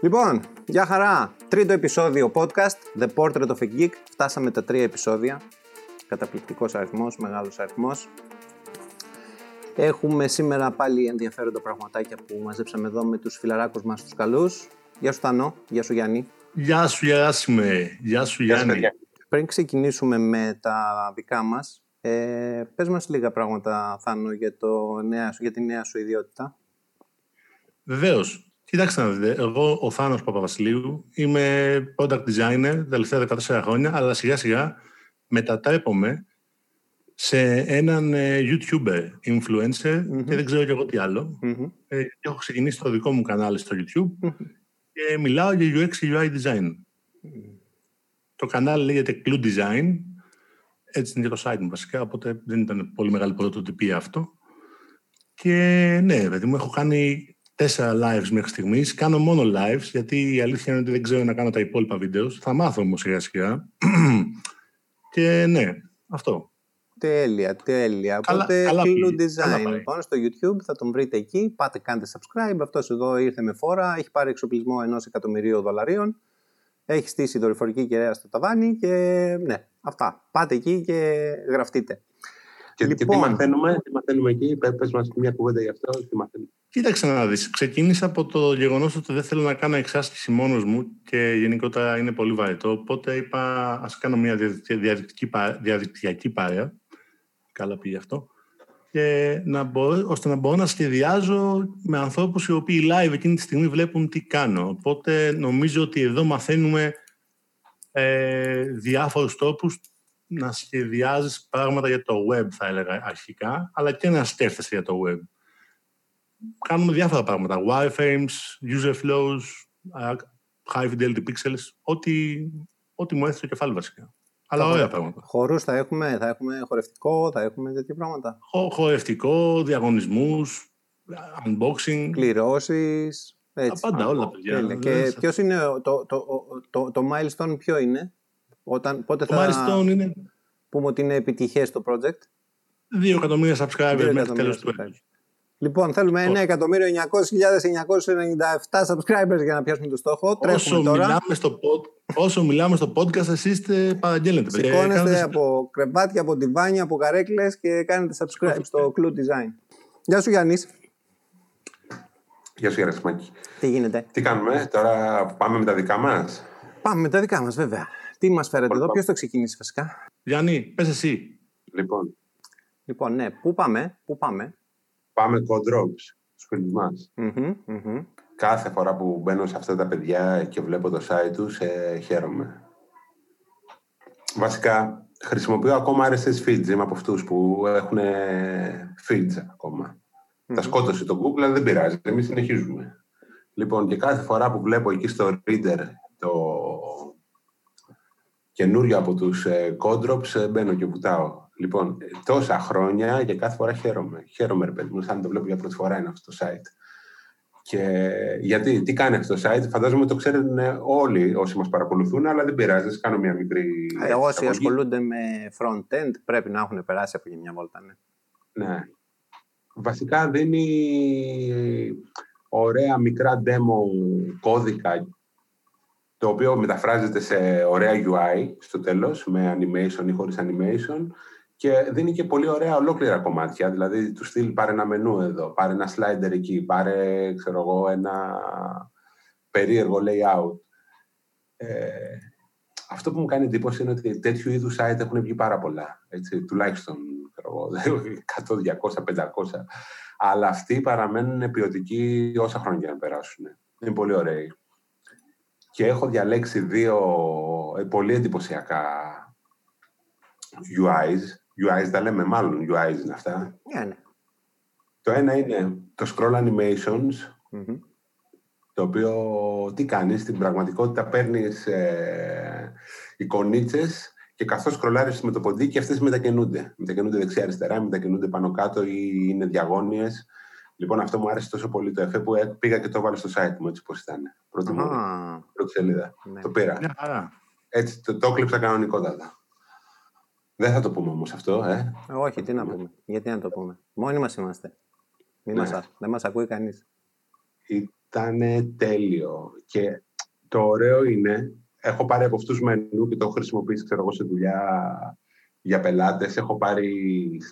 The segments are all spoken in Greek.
Λοιπόν, γεια χαρά. Τρίτο επεισόδιο podcast, The Portrait of a Geek. Φτάσαμε τα τρία επεισόδια. Καταπληκτικός αριθμός, μεγάλος αριθμός. Έχουμε σήμερα πάλι ενδιαφέροντα πραγματάκια που μαζέψαμε εδώ με τους φιλαράκους μας τους καλούς. Γεια σου Τανό, γεια σου Γιάννη. Γεια σου Γεράσιμε, γεια σου Γιάννη. Πριν ξεκινήσουμε με τα δικά μας, ε, πες μας λίγα πράγματα Θάνο για, το νέα, για τη νέα σου ιδιότητα. Βεβαίως. Κοιτάξτε να δείτε, εγώ ο Θάνος Παπαβασιλείου είμαι product designer τα τελευταία 14 χρόνια, αλλά σιγά σιγά μετατρέπομαι σε έναν ε, YouTuber, influencer και δεν ξέρω και εγώ τι άλλο. Ε, έχω ξεκινήσει το δικό μου κανάλι στο YouTube και μιλάω για UX και UI design. Το κανάλι λέγεται Clue Design, έτσι είναι και το site μου βασικά, οπότε δεν ήταν πολύ μεγάλη πρωτοτυπία αυτό. Και ναι, παιδί μου, έχω κάνει τέσσερα lives μέχρι στιγμής. Κάνω μόνο lives, γιατί η αλήθεια είναι ότι δεν ξέρω να κάνω τα υπόλοιπα βίντεος. Θα μάθω όμως σιγά σιγά. και ναι, αυτό. Τέλεια, τέλεια. Καλά- Οπότε καλά Clue πήγε, Design. καλά πάει. Λοιπόν, στο YouTube θα τον βρείτε εκεί. Πάτε, κάντε subscribe. Αυτός εδώ ήρθε με φόρα. Έχει πάρει εξοπλισμό ενός εκατομμυρίου δολαρίων. Έχει στήσει δορυφορική κεραία στο ταβάνι και ναι, αυτά. Πάτε εκεί και γραφτείτε. Και, και τι Λοιπόν. μαθαίνουμε, τι μαθαίνουμε εκεί, πε- πες μας μια κουβέντα γι' αυτό, τι μαθαίνουμε. Κοίταξε να δεις. Ξεκίνησα από το γεγονός ότι δεν θέλω να κάνω εξάσκηση μόνος μου και γενικότερα είναι πολύ βαρετό. Οπότε είπα ας κάνω μια διαδικτυα- διαδικτυακή, πα- διαδικτυακή παρέα. Καλά πήγε αυτό. Και να μπορώ, ώστε να μπορώ να σχεδιάζω με ανθρώπους οι οποίοι live εκείνη τη στιγμή βλέπουν τι κάνω. Οπότε νομίζω ότι εδώ μαθαίνουμε ε, διάφορους τρόπους να σχεδιάζεις πράγματα για το web θα έλεγα αρχικά, αλλά και να σκέφτεσαι για το web κάνουμε διάφορα πράγματα. Wireframes, user flows, α, high fidelity pixels, ό,τι, ό,τι μου έρθει στο κεφάλι βασικά. Αλλά Τα ωραία πράγματα. Χορούς θα έχουμε, θα έχουμε χορευτικό, θα έχουμε τέτοια πράγματα; Χο- Χορευτικό, διαγωνισμούς, unboxing, Κληρώσεις. Τα πάντα όλα, παιδιά. Τέλεια. Δεν Και σε- ποιος είναι ο- το, το, το, το, milestone, ποιο είναι, όταν, πότε Το θα milestone είναι πούμε ότι είναι επιτυχές το project; 2 εκατομμύρια subscribers Δύο μέχρι εκατομμύρια τέλος του subscribers. έτους. Λοιπόν, θέλουμε 9.900.997 subscribers για να πιάσουμε το στόχο. Όσο Τρέχουμε τώρα. μιλάμε, στο pod, όσο μιλάμε στο podcast, εσείς είστε παραγγέλνετε. παιδιά. Σηκώνεστε Κάνετε- από κρεβάτια, από τιβάνια, από καρέκλες και κάνετε subscribe στο Clue Design. Γεια σου Γιάννης. Γεια σου Γερασιμάκη. Τι γίνεται; Τι κάνουμε, τώρα πάμε με τα δικά μας; Πάμε με τα δικά μας βέβαια. Τι μας φέρετε Πολύ εδώ, πάμε. ποιος το ξεκινήσει βασικά. Γιάννη, πες εσύ. Λοιπόν, Λοιπόν, ναι, πού πάμε, πού πάμε; πάμε code drops στους φίλους μας. Μμμ, μμμ. Κάθε φορά που μπαίνω σε αυτά τα παιδιά και βλέπω το site τους, ε, χαίρομαι. Βασικά, χρησιμοποιώ ακόμα RSS feeds. Είμαι από αυτούς που έχουν feeds ακόμα. Τα σκότωσε το Google, αλλά δεν πειράζει. Εμείς συνεχίζουμε. Λοιπόν, και κάθε φορά που βλέπω εκεί στο Reader το καινούριο από τους ε, Codrops, ε, μπαίνω και βουτάω. Λοιπόν, ε, τόσα χρόνια και κάθε φορά χαίρομαι. Χαίρομαι, ρε παιδί μου, σαν να το βλέπω για πρώτη φορά είναι αυτό το site. Και γιατί, τι κάνει αυτό το site, φαντάζομαι το ξέρουν ε, όλοι όσοι μας παρακολουθούν, αλλά δεν πειράζει, ας κάνω μια μικρή Ε, Όσοι εισαγωγή. ασχολούνται με front-end πρέπει να έχουν περάσει από μια βόλτα. Ναι. Ναι. Βασικά δίνει ωραία μικρά demo κώδικα το οποίο μεταφράζεται σε ωραία UI στο τέλος με animation ή χωρίς animation και δίνει και πολύ ωραία ολόκληρα κομμάτια δηλαδή του στυλ πάρε ένα μενού εδώ, πάρε ένα slider εκεί, πάρε ξέρω εγώ ένα περίεργο layout. Ε, αυτό που μου κάνει εντύπωση είναι ότι τέτοιου είδους site έχουν βγει πάρα πολλά. Έτσι, τουλάχιστον ξέρω εγώ, 100, 200, 500. Αλλά αυτοί παραμένουν ποιοτικοί όσα χρόνια να περάσουν. Είναι πολύ ωραίοι. Και έχω διαλέξει δύο ε, πολύ εντυπωσιακά UIs. UIs τα λέμε μάλλον, UIs είναι αυτά. Ναι, ναι. Το ένα είναι το scroll animations, Μμμ. το οποίο τι κάνεις, στην πραγματικότητα παίρνεις ε, εικονίτσες και καθώς σκρολάρεις με το ποντίκι αυτές μετακαινούνται. Μετακαινούνται δεξιά-αριστερά, μετακαινούνται πάνω-κάτω ή είναι διαγώνιες. Λοιπόν, αυτό μου άρεσε τόσο πολύ το εφέ που ε, πήγα και το βάλω στο site μου έτσι πώς ήταν. Πρώτη, μου, Αχα, πρώτη σελίδα. ναι. Το πήρα. Μια χαρά. Έτσι, το, το κλείψα κανονικότατα. Δεν θα το πούμε όμως αυτό, ε. Ε, Όχι, τι να πούμε. Γιατί να το πούμε. Μόνοι μας είμαστε. Μην Ναι. μας, α- δεν μας ακούει κανείς. Ήταν τέλειο. Και το ωραίο είναι, έχω πάρει από αυτούς μενού και το έχω χρησιμοποιήσει, ξέρω εγώ, σε δουλειά για πελάτες. Έχω πάρει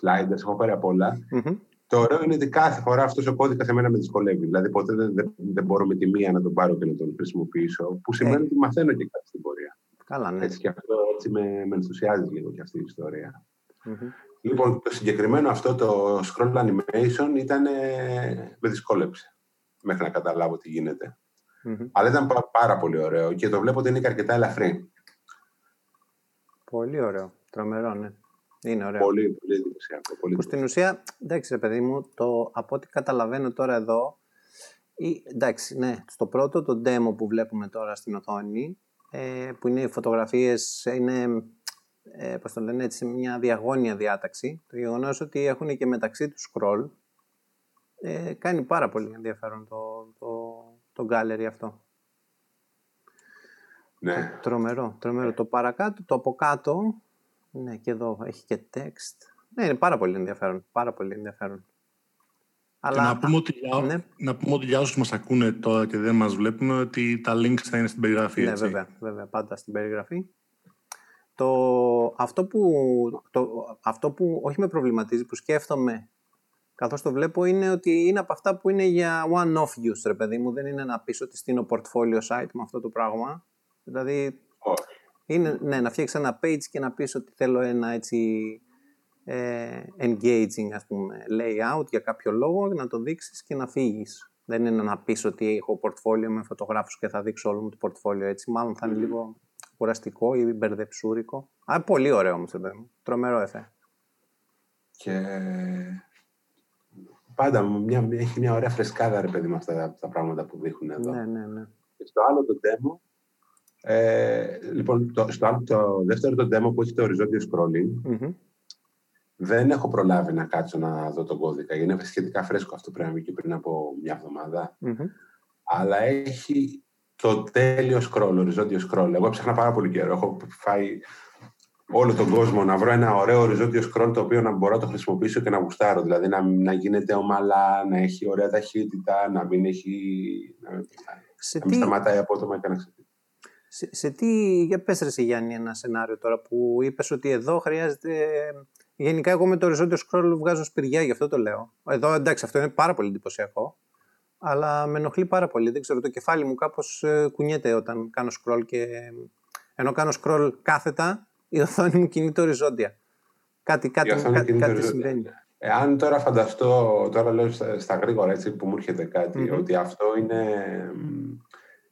sliders, έχω πάρει απ' όλα. Μμμ. Το ωραίο είναι ότι κάθε φορά αυτός ο κώδικας εμένα με δυσκολεύει. Δηλαδή, ποτέ δεν, δεν, δεν μπορώ με τη μία να τον πάρω και να τον χρησιμοποιήσω. Που σημαίνει Ε. ότι μαθαίνω και κάτι στην πορεία. Καλά, ναι. Έτσι και αυτό έτσι με, με ενθουσιάζει λίγο και αυτή η ιστορία. Μμμ. Λοιπόν, το συγκεκριμένο αυτό το scroll animation ήταν, ε, με δυσκόλεψε μέχρι να καταλάβω τι γίνεται. Μμμ. Αλλά ήταν πα- πάρα πολύ ωραίο και το βλέπω ότι είναι και αρκετά ελαφρύ. Πολύ ωραίο. Τρομερό, ναι. Είναι ωραίο. Πολύ, πολύ εντυπωσιακό. Πολύ Που στην ουσία, εντάξει ρε παιδί μου, το, από ό,τι καταλαβαίνω τώρα εδώ, ή, εντάξει, ναι, στο πρώτο το demo που βλέπουμε τώρα στην οθόνη, ε, που είναι οι φωτογραφίες, είναι, ε, πώς το λένε έτσι, μια διαγώνια διάταξη. Το γεγονός ότι έχουν και μεταξύ τους scroll, ε, κάνει πάρα πολύ ενδιαφέρον το, το, το gallery αυτό. Ναι. Τρομερό, τρομερό. Το παρακάτω, το από κάτω, ναι και εδώ έχει και text. Ναι, είναι πάρα πολύ ενδιαφέρον, πάρα πολύ ενδιαφέρον. Και να πούμε, ότι για, ναι. να πούμε ότι για όσους μας ακούνε τώρα και δεν μας βλέπουν ότι τα links θα είναι στην περιγραφή. Ναι, έτσι. βέβαια, βέβαια, πάντα στην περιγραφή. Το, αυτό, που, το, αυτό που όχι με προβληματίζει, που σκέφτομαι καθώς το βλέπω, είναι ότι είναι από αυτά που είναι για one-off use, ρε παιδί μου. Δεν είναι να πεις ότι στείλω portfolio site με αυτό το πράγμα. Δηλαδή, Όχι. είναι ναι, να φτιάξεις ένα page και να πεις ότι θέλω ένα έτσι ε, engaging ας πούμε layout για κάποιο λόγο να το δείξεις και να φύγεις. Δεν είναι να πεις ότι έχω portfolio με φωτογράφους και θα δείξω όλο μου το portfolio έτσι. Μάλλον θα είναι λίγο κουραστικό ή μπερδεψούρικο. Α, πολύ ωραίο όμως, ρε παιδί μου. Τρομερό εφέ. Και πάντα μια, μια- έχει μια ωραία φρεσκάδα, ρε παιδί, με αυτά τα, τα πράγματα που δείχνουν εδώ. Ναι, ναι, ναι. Και στο άλλο το demo, ε, λοιπόν, το, στο άλλο, το δεύτερο το demo που έχει το οριζόντιο scrolling, Μμμ. δεν έχω προλάβει να κάτσω να δω τον κώδικα, γιατί είναι σχετικά φρέσκο αυτό πρέπει να είναι και πριν από μια εβδομάδα. Μμμ. Αλλά έχει το τέλειο scroll, οριζόντιο scroll. Εγώ ψάχνα πάρα πολύ καιρό. Έχω φάει όλο τον κόσμο να βρω ένα ωραίο οριζόντιο scroll το οποίο να μπορώ να το χρησιμοποιήσω και να γουστάρω. Δηλαδή να, να γίνεται ομαλά, να έχει ωραία ταχύτητα, να μην έχει. να, Σε να μην τι, σταματάει απότομα και να ξεφύγει. σε, σε τι, για πες ρε εσύ, Γιάννη ένα σενάριο τώρα που είπες ότι εδώ χρειάζεται Γενικά, εγώ με το οριζόντιο scroll βγάζω σπηριά, γι' αυτό το λέω. Εδώ εντάξει, αυτό είναι πάρα πολύ εντυπωσιακό. Αλλά με ενοχλεί πάρα πολύ. Δεν ξέρω, το κεφάλι μου κάπως κουνιέται όταν κάνω scroll και. Ενώ κάνω scroll κάθετα, η οθόνη μου κινείται οριζόντια. Κάτι, κάτι, Η οθόνη κάτι, κινείται κάτι οριζόντια. συμβαίνει. Εάν τώρα φανταστώ, τώρα λέω στα, στα γρήγορα έτσι που μου έρχεται κάτι, Μμμ. ότι αυτό είναι, μ,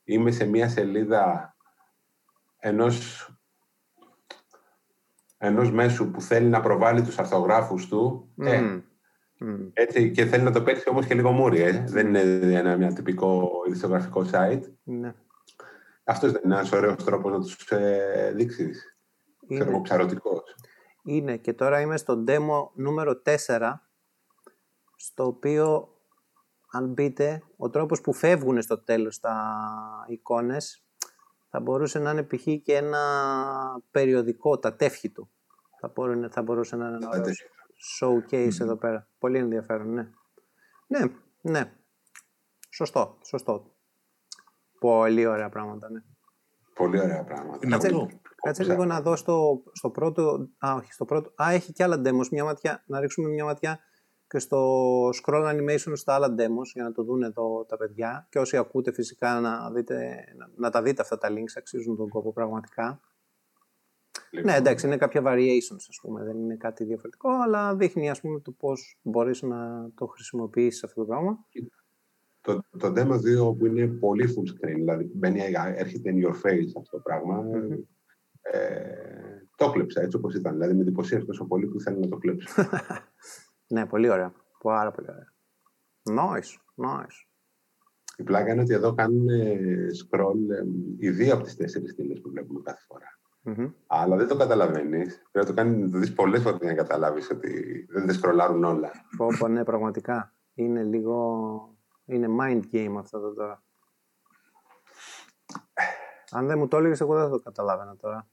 είμαι σε μία σελίδα ενός, ενός μέσου που θέλει να προβάλλει τους αρθογράφους του, ε, Μμμ. Μμμ. έτσι, και θέλει να το παίξει όμως και λίγο μούρι, ε. δεν είναι ένα μια τυπικό ειδησιογραφικό site. Ναι. Αυτός δεν είναι ένας ωραίος τρόπος να τους ε, δείξεις. Ξέρω εγώ, Είναι, ψαρωτικός. είναι και τώρα είμαι στο demo νούμερο 4 στο οποίο αν μπείτε ο τρόπος που φεύγουν στο τέλος τα εικόνες θα μπορούσε να είναι π.χ. και ένα περιοδικό, τα τεύχη του. Θα, μπορούν, θα μπορούσε να είναι ένα Τα ωραίο τεύχη. showcase εδώ πέρα. Πολύ ενδιαφέρον, ναι. Ναι, ναι. Σωστό, σωστό. Πολύ ωραία πράγματα, ναι. Πολύ ωραία πράγματα. Είναι Κάτσε, αυτό. Κάτσε Ψάχνω. λίγο να δω στο, στο πρώτο. Α, όχι, στο πρώτο. Α, έχει και άλλα demos. Μια ματιά, να ρίξουμε μια ματιά και στο scroll animation στα άλλα demos για να το δουν εδώ τα παιδιά. Και όσοι ακούτε φυσικά να, δείτε, να, να τα δείτε αυτά τα links, αξίζουν τον κόπο πραγματικά. Λοιπόν, Ναι, εντάξει, είναι κάποια variations, ας πούμε, δεν είναι κάτι διαφορετικό, αλλά δείχνει, ας πούμε, το πώς μπορείς να το χρησιμοποιήσεις αυτό το πράγμα. Το, το demo 2 που είναι πολύ full screen, δηλαδή μπαίνει, έρχεται in your face αυτό το πράγμα. Μμμ. Ε, το κλέψα έτσι όπως ήταν. Δηλαδή με εντυπωσίασε τόσο πολύ που ήθελα να το κλέψω. Ναι, πολύ ωραία. Πάρα πολύ ωραία. Nice, nice. Η πλάκα είναι ότι εδώ κάνουν ε, scroll ε, οι δύο από τις τέσσερις στήλες που βλέπουμε κάθε φορά. Μμμ. Αλλά δεν το καταλαβαίνεις. Πρέπει να το, κάνεις, να το δεις πολλές φορές για να καταλάβεις ότι δεν τα σκρολάρουν όλα. Πω, πω, ναι, πραγματικά. Είναι λίγο... Είναι mind game αυτό εδώ τώρα. Αν δεν μου το έλεγες, εγώ δεν θα το καταλάβαινα τώρα.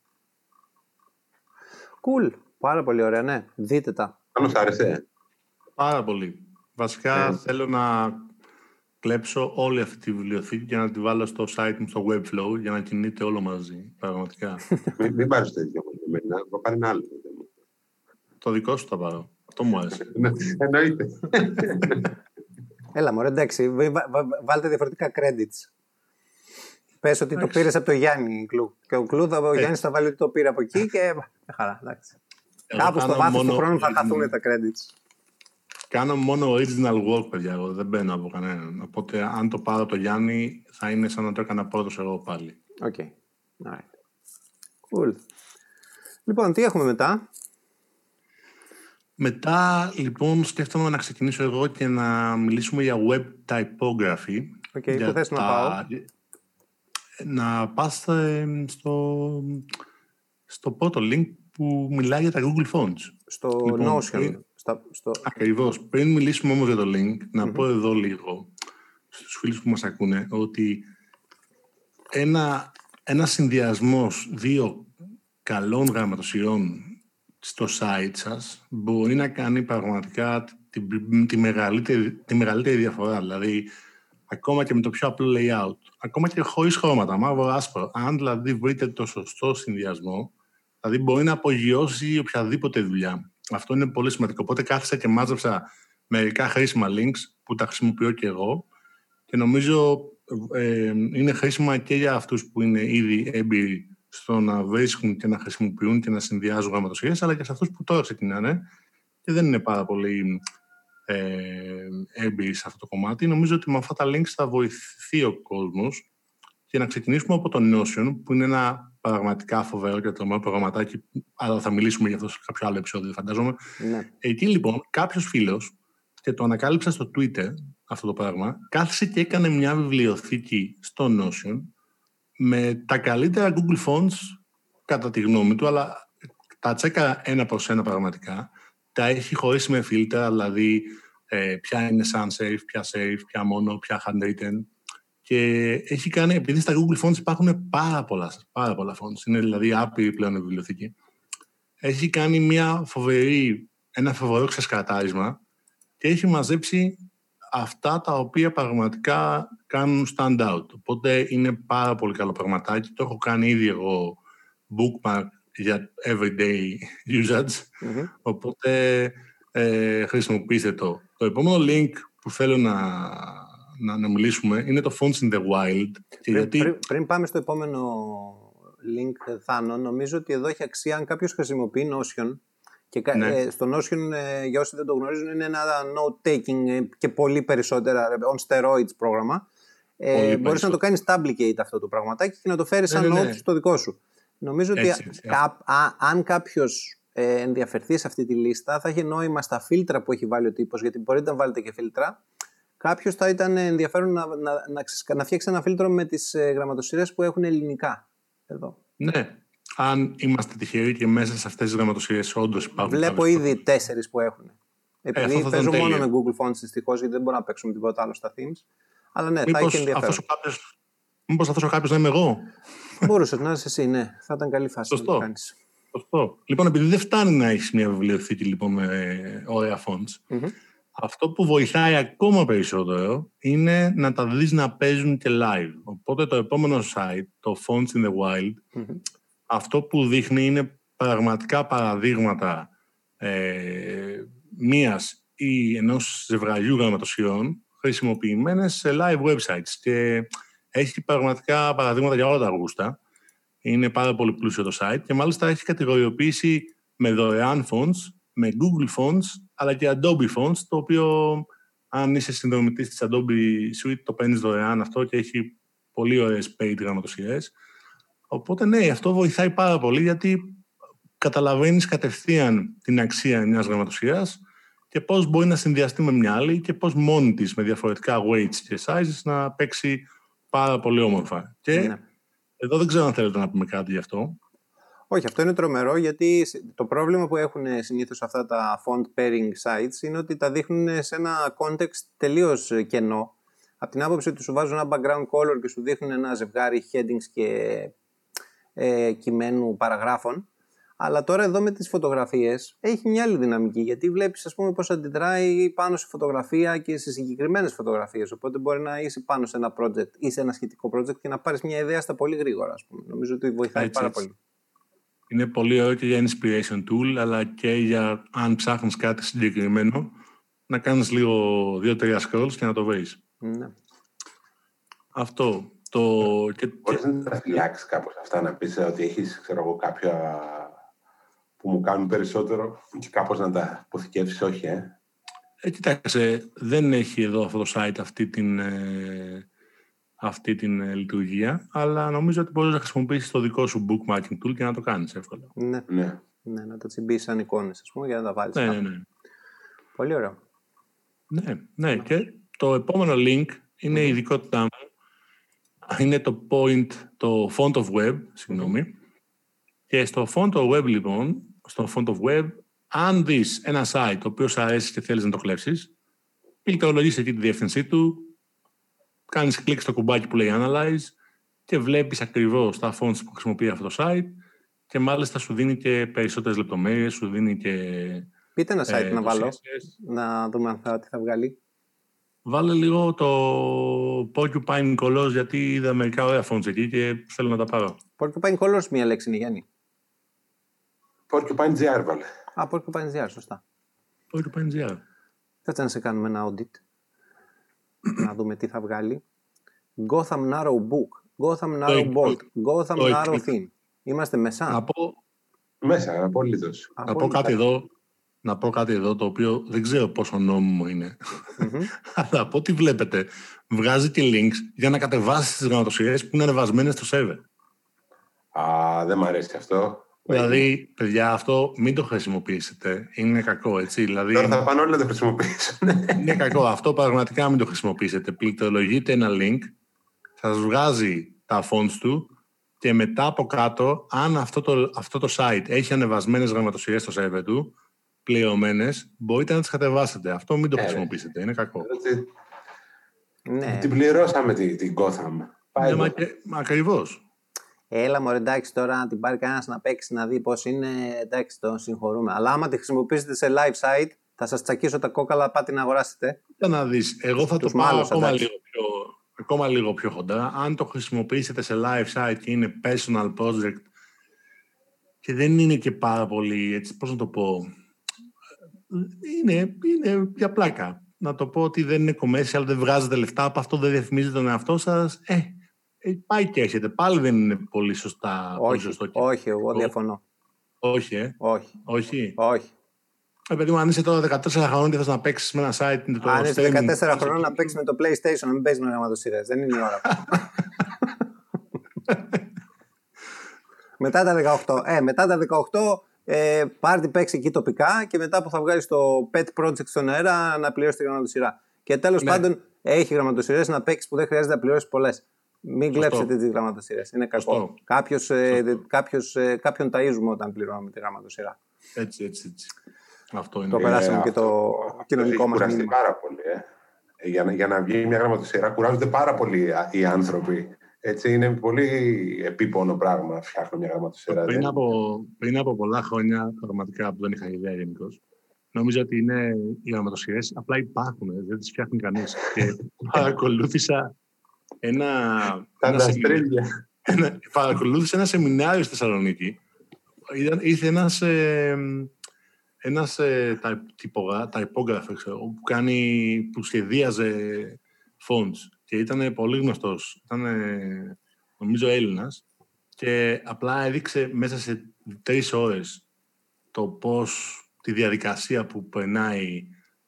Cool. Πάρα πολύ ωραία, ναι. Δείτε τα. Αν σ' άρεσε. Πάρα πολύ. Βασικά Ε. θέλω να κλέψω όλη αυτή τη βιβλιοθήκη και να τη βάλω στο site μου στο Webflow για να κινείται όλο μαζί. Πραγματικά. μην, μην πάρεις το ίδιο με εμένα. Θα πάρει ένα άλλο. το δικό σου θα πάρω. Αυτό μου άρεσε. Ναι, Εννοείται. Έλα, μωρέ, εντάξει. βα- βα- βα- βάλτε διαφορετικά credits. Πες ότι το Εντάξει. πήρες από το Γιάννη Κλου. Και ο Κλου, θα, ο Γιάννης θα βάλει ότι το πήρε από εκεί και. Μια χαρά, εντάξει. Εγώ Κάπου στο κάνω βάθος του μόνο χρόνου θα original- χαθούν τα credits. Κάνω μόνο original work, παιδιά. Εγώ δεν παίρνω από κανέναν. Οπότε, αν το πάρω το Γιάννη, θα είναι σαν να το έκανα πρώτος εγώ πάλι. Οκ. Alright. Cool. Λοιπόν, τι έχουμε μετά; Μετά, λοιπόν, σκέφτομαι να ξεκινήσω εγώ και να μιλήσουμε για web typography. Οκ, Για πού θες να τα- πάω. Να πας ε, στο, στο πρώτο link που μιλάει για τα Google Fonts. Στο Λοιπόν, Notion. πριν- Στα, στο... Ακριβώς. Πριν μιλήσουμε όμως για το link, να πω εδώ λίγο στους φίλους που μας ακούνε ότι ένα, ένας συνδυασμός δύο καλών γραμματοσιών στο site σας μπορεί να κάνει πραγματικά τη, τη, μεγαλύτερη, τη μεγαλύτερη διαφορά. Δηλαδή, ακόμα και με το πιο απλό layout, ακόμα και χωρίς χρώματα, μαύρο άσπρο, αν δηλαδή βρείτε το σωστό συνδυασμό, δηλαδή μπορεί να απογειώσει οποιαδήποτε δουλειά. Αυτό είναι πολύ σημαντικό. Οπότε κάθισα και μάζεψα μερικά χρήσιμα links που τα χρησιμοποιώ και εγώ και νομίζω ε, είναι χρήσιμα και για αυτούς που είναι ήδη έμπειροι στο να βρίσκουν και να χρησιμοποιούν και να συνδυάζουν γραμματοσχέδια, αλλά και σε αυτούς που τώρα ξεκινάνε και δεν είναι πάρα πολύ ε, έμπειροι σε αυτό το κομμάτι. Νομίζω ότι με αυτά τα links θα βοηθηθεί ο κόσμος και να ξεκινήσουμε από το Notion, που είναι ένα πραγματικά φοβερό και τρομερό προγραμματάκι, αλλά θα μιλήσουμε για αυτό σε κάποιο άλλο επεισόδιο, φαντάζομαι. Ναι. Εκεί λοιπόν κάποιος φίλος, και το ανακάλυψα στο Twitter αυτό το πράγμα, κάθισε και έκανε μια βιβλιοθήκη στο Notion με τα καλύτερα Google Fonts κατά τη γνώμη του, αλλά τα τσέκα ένα προς ένα πραγματικά. Τα έχει χωρίσει με φίλτρα, δηλαδή ε, ποια είναι sans serif, ποια serif, ποια μόνο, ποια handwritten. Και έχει κάνει, επειδή στα Google Fonts υπάρχουν πάρα πολλά, πάρα πολλά fonts, είναι δηλαδή άπειρη πλέον η βιβλιοθήκη, έχει κάνει μια φοβερή, ένα φοβερό ξεσκατάρισμα και έχει μαζέψει αυτά τα οποία πραγματικά κάνουν stand out. Οπότε είναι πάρα πολύ καλό πραγματάκι. Το έχω κάνει ήδη εγώ bookmark για everyday usage. Μμμ. Οπότε ε, χρησιμοποιήστε το. Το επόμενο link που θέλω να, να, να μιλήσουμε είναι το Fonts in the Wild. Και Πριν, γιατί... πριν, πριν πάμε στο επόμενο link, Θάνο, νομίζω ότι εδώ έχει αξία αν κάποιος χρησιμοποιεί Notion. Και κα- Ναι. ε, στο Notion, ε, για όσοι δεν το γνωρίζουν, είναι ένα note-taking ε, και πολύ περισσότερα ε, on steroids πρόγραμμα. Ε, Πολύ μπορείς να το κάνεις duplicate αυτό το πραγματάκι και να το φέρεις Ναι, σαν ναι, note ναι. στο δικό σου. Νομίζω ότι Έτσι, έτσι. κα- α- αν κάποιος ε, ενδιαφερθεί σε αυτή τη λίστα, θα έχει νόημα στα φίλτρα που έχει βάλει ο τύπος, γιατί μπορείτε να βάλετε και φίλτρα. Κάποιος θα ήταν ενδιαφέρον να, να, να, ξεσκα- να φτιάξει ένα φίλτρο με τις ε, γραμματοσυρές που έχουν ελληνικά. Εδώ. Ναι, αν είμαστε τυχεροί και μέσα σε αυτές τις γραμματοσυρίες όντως υπάρχουν Βλέπω κάποιες ήδη τέσσερις που έχουν. Επειδή αυτό θα ήταν παίζω μόνο τέλειο. με Google Fonts δυστυχώς, γιατί δεν μπορώ να παίξω με τίποτα άλλο στα themes. Αλλά ναι, θα Μήπως έχει ενδιαφέρον. αυτός ο κάποιος, μήπως αυτός ο κάποιος να είμαι εγώ; Μπορούσες να είσαι εσύ, ναι. Θα ήταν καλή φάση να Σωστό. το κάνεις. Σωστό. Λοιπόν, επειδή δεν φτάνει να έχεις μια βιβλιοθήκη λοιπόν, με ωραία fonts, Μμμ. Αυτό που βοηθάει ακόμα περισσότερο είναι να τα δεις να παίζουν και live. Οπότε το επόμενο site, το Fonts in the Wild, Μμμ. αυτό που δείχνει είναι πραγματικά παραδείγματα ε, μίας ή ενός ζευγαριού γραμματοσιών χρησιμοποιημένες σε live websites και έχει πραγματικά παραδείγματα για όλα τα γούστα. Είναι πάρα πολύ πλούσιο το site και μάλιστα έχει κατηγοριοποιήσει με δωρεάν fonts, με Google Fonts, αλλά και Adobe Fonts, το οποίο αν είσαι συνδρομητής της Adobe Suite το παίρνεις δωρεάν αυτό και έχει πολύ ωραίες paid γραμματοσιές. Οπότε ναι, αυτό βοηθάει πάρα πολύ γιατί καταλαβαίνεις κατευθείαν την αξία μιας γραμματοσιάς και πώς μπορεί να συνδυαστεί με μια άλλη και πώς μόνη της με διαφορετικά weights και sizes να παίξει πάρα πολύ όμορφα. Και Ναι. εδώ δεν ξέρω αν θέλετε να πούμε κάτι γι' αυτό. Όχι, αυτό είναι τρομερό γιατί το πρόβλημα που έχουν συνήθως αυτά τα font pairing sites είναι ότι τα δείχνουν σε ένα context τελείως κενό. Από την άποψη ότι σου βάζουν ένα background color και σου δείχνουν ένα ζευγάρι headings και ε, κειμένου παραγράφων. Αλλά τώρα εδώ με τις φωτογραφίες έχει μια άλλη δυναμική γιατί βλέπεις ας πούμε πώς αντιδράει πάνω σε φωτογραφία και σε συγκεκριμένες φωτογραφίες οπότε μπορεί να είσαι πάνω σε ένα project ή σε ένα σχετικό project και να πάρεις μια ιδέα στα πολύ γρήγορα ας πούμε. Νομίζω ότι βοηθάει Έτσι, πάρα έτσι. πολύ. Είναι πολύ ωραίο και για inspiration tool, αλλά και για αν ψάχνεις κάτι συγκεκριμένο, να κάνεις λίγο δύο-τρία scrolls και να το βρεις. Ναι. Αυτό. Το... Και, και- Μπορείς να τα φυλάξει κάπως αυτά, να πεις ε, ότι έχεις, ξέρω εγώ, κάποια που μου κάνουν περισσότερο και κάπως να τα αποθηκεύσεις, όχι, ε. Ε, κοιτάξτε, δεν έχει εδώ αυτό το site αυτή την, ε, αυτή την ε, λειτουργία, αλλά νομίζω ότι μπορείς να χρησιμοποιήσεις το δικό σου bookmarking tool και να το κάνεις εύκολα. Ναι. Ναι. ναι, να τα τσιμπήσεις σαν εικόνες ας πούμε για να τα βάλεις. Ναι, κάπου. ναι, ναι. Πολύ ωραίο. Ναι, ναι. Και το επόμενο link είναι η ειδικότητά μου. Είναι το point, το font of web, συγγνώμη. Και στο font of web, λοιπόν, στο font of web, αν δεις ένα site το οποίο σου αρέσει και θέλεις να το κλέψεις, πληκτρολογείς εκεί τη διεύθυνσή του, κάνεις κλικ στο κουμπάκι που λέει Analyze και βλέπεις ακριβώς τα fonts που χρησιμοποιεί αυτό το site και μάλιστα σου δίνει και περισσότερες λεπτομέρειες, σου δίνει και Πείτε ένα site ε, να το βάλω, CSS. να δούμε αν θα, τι θα βγάλει. Βάλε λίγο το Porcupine Colors γιατί είδα μερικά ωραία fonts εκεί και θέλω να τα πάρω. Porcupine Colors μία λέξη είναι Γιάννη. Porcupine GR βάλε. Α, Porcupine GR, σωστά. Porcupine GR. Κάτσε να σε κάνουμε ένα audit. Να δούμε τι θα βγάλει. Gotham Narrow Book. Gotham Narrow Το- Bolt. Gotham το- Narrow Theme. Είμαστε μεσά. Να πω, Μέσα, απολύτως. να πω κάτι εδώ να πω κάτι εδώ το οποίο δεν ξέρω πόσο νόμιμο είναι. Αλλά από ό,τι βλέπετε, βγάζει και links για να κατεβάσει τις γραμματοσυρές που είναι ανεβασμένες στο server. Α, δεν μ' αρέσει αυτό. Δηλαδή, παιδιά, αυτό μην το χρησιμοποιήσετε. Είναι κακό, έτσι. Δηλαδή, Τώρα θα πάνε όλοι να το χρησιμοποιήσουν. είναι κακό. Αυτό πραγματικά μην το χρησιμοποιήσετε. Πληκτρολογείτε ένα link, σας βγάζει τα fonts του και μετά από κάτω, αν αυτό το, αυτό το site έχει ανεβασμένες γραμματοσυρές στο server του, πληρωμένες, μπορείτε να τις κατεβάσετε. Αυτό μην το Ε, ρε. χρησιμοποιήσετε. Είναι κακό. Έτσι, Ναι. Την πληρώσαμε την, την Gotham. Πάει Έλα μωρέ εντάξει τώρα να την πάρει κανένας να παίξει να δει πώς είναι εντάξει τον συγχωρούμε αλλά άμα τη χρησιμοποιήσετε σε live site θα σας τσακίσω τα κόκαλα πάτε να αγοράσετε Για να δεις, εγώ θα το Τους πάω μάλωσα, ακόμα εντάξει. λίγο, πιο, ακόμα λίγο πιο χοντρά. Αν το χρησιμοποιήσετε σε live site και είναι personal project και δεν είναι και πάρα πολύ, έτσι, πώς να το πω, είναι, είναι για πλάκα. Να το πω ότι δεν είναι commercial, δεν βγάζετε λεφτά από αυτό, δεν διαφημίζετε τον εαυτό σας. Ε, ε, πάει και έχετε. Πάλι δεν είναι πολύ σωστά. πολύ όχι, σωστό. όχι εγώ διαφωνώ όχι, ε. όχι, όχι. όχι Ε, παιδί μου, αν είσαι τώρα 14 χρόνων και θες να παίξεις με ένα site... το αν είσαι streaming, 14 χρονών να παίξεις με το PlayStation να μην παίζεις με γραμματοσύρες δεν είναι η ώρα μετά τα 18 ε, μετά τα 18 ε, πάρτι παίξει εκεί τοπικά και μετά που θα βγάλεις το pet project στον αέρα να πληρώσεις τη γραμματοσυρά. Και τέλος Ναι. πάντων έχει γραμματοσυρές να παίξεις που δεν χρειάζεται να πληρώσεις πολλές. Μην κλέψετε τις γραμματοσυρές. Είναι κακό. Σωστό. Κάποιος, ε, κάποιος, ε, κάποιον ταΐζουμε όταν πληρώνουμε τη γραμματοσυρά. Έτσι, έτσι, έτσι. Αυτό είναι. Το περάσαμε και αυτό- το αυτό κοινωνικό έχει μας κουραστεί μήνυμα. πάρα πολύ. Ε. Ε, Για, να, για να βγει μια γραμματοσυρά κουράζονται πάρα πολύ α, οι άνθρωποι. Έτσι είναι πολύ επίπονο πράγμα να φτιάχνω μια γραμματοσυρά. Πριν Δεν- από, πριν από πολλά χρόνια, πραγματικά που δεν είχα ιδέα γενικώ, νόμιζα ότι είναι οι γραμματοσυρές απλά υπάρχουν, ε, δεν τις φτιάχνει κανείς. και παρακολούθησα ένα. Τα ένα σεμινάριο- δαστρίλια. ένα- παρακολούθησα ένα σεμινάριο στη Θεσσαλονίκη. Ήταν, ήρθε ένας, ε, ένας ε, τα, τυπογρα, typographer, ξέρω, που, κάνει, που σχεδίαζε fonts και ήταν πολύ γνωστός. Ήταν, ε, νομίζω, Έλληνας και απλά έδειξε μέσα σε τρεις ώρες το πώς, τη διαδικασία που περνάει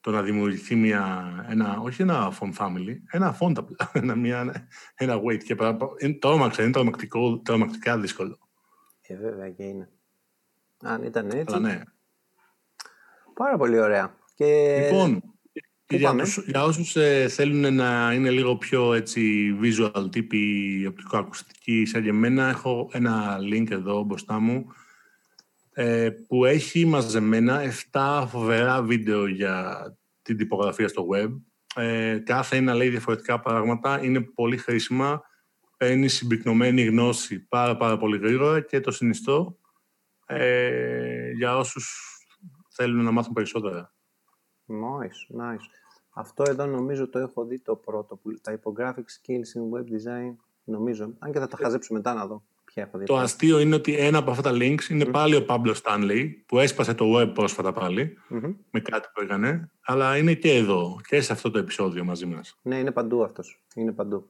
το να δημιουργηθεί μια, ένα, όχι ένα font family, ένα font απλά, ένα, μια, ένα weight. Και παρα- είναι τρόμαξε, είναι τρομακτικό, τρομακτικά δύσκολο. Ε, βέβαια και είναι. Αν ήταν έτσι. Αλλά ναι. Πάρα πολύ ωραία. Και... Λοιπόν, και για, πάμε; τους, για όσους ε, θέλουν να είναι λίγο πιο έτσι, visual τύποι οπτικοακουστικοί σαν και εμένα, έχω ένα link εδώ μπροστά μου ε, που έχει μαζεμένα 7 φοβερά βίντεο για την τυπογραφία στο web. Ε, κάθε ένα λέει διαφορετικά πράγματα, είναι πολύ χρήσιμα, παίρνει συμπυκνωμένη γνώση πάρα πάρα πολύ γρήγορα και το συνιστώ. ε, για όσους θέλουν να μάθουν περισσότερα. Nice, nice. Αυτό εδώ νομίζω το έχω δει το πρώτο, που, τα Typographic Skills in Web Design, νομίζω. Αν και θα τα χαζέψω μετά να δω ποια έχω δει. Το αστείο είναι ότι ένα από αυτά τα links είναι πάλι ο Pablo Stanley, που έσπασε το web πρόσφατα πάλι, Μμμ. με κάτι που έκανε, αλλά είναι και εδώ, και σε αυτό το επεισόδιο μαζί μας. Ναι, είναι παντού αυτός. Είναι παντού.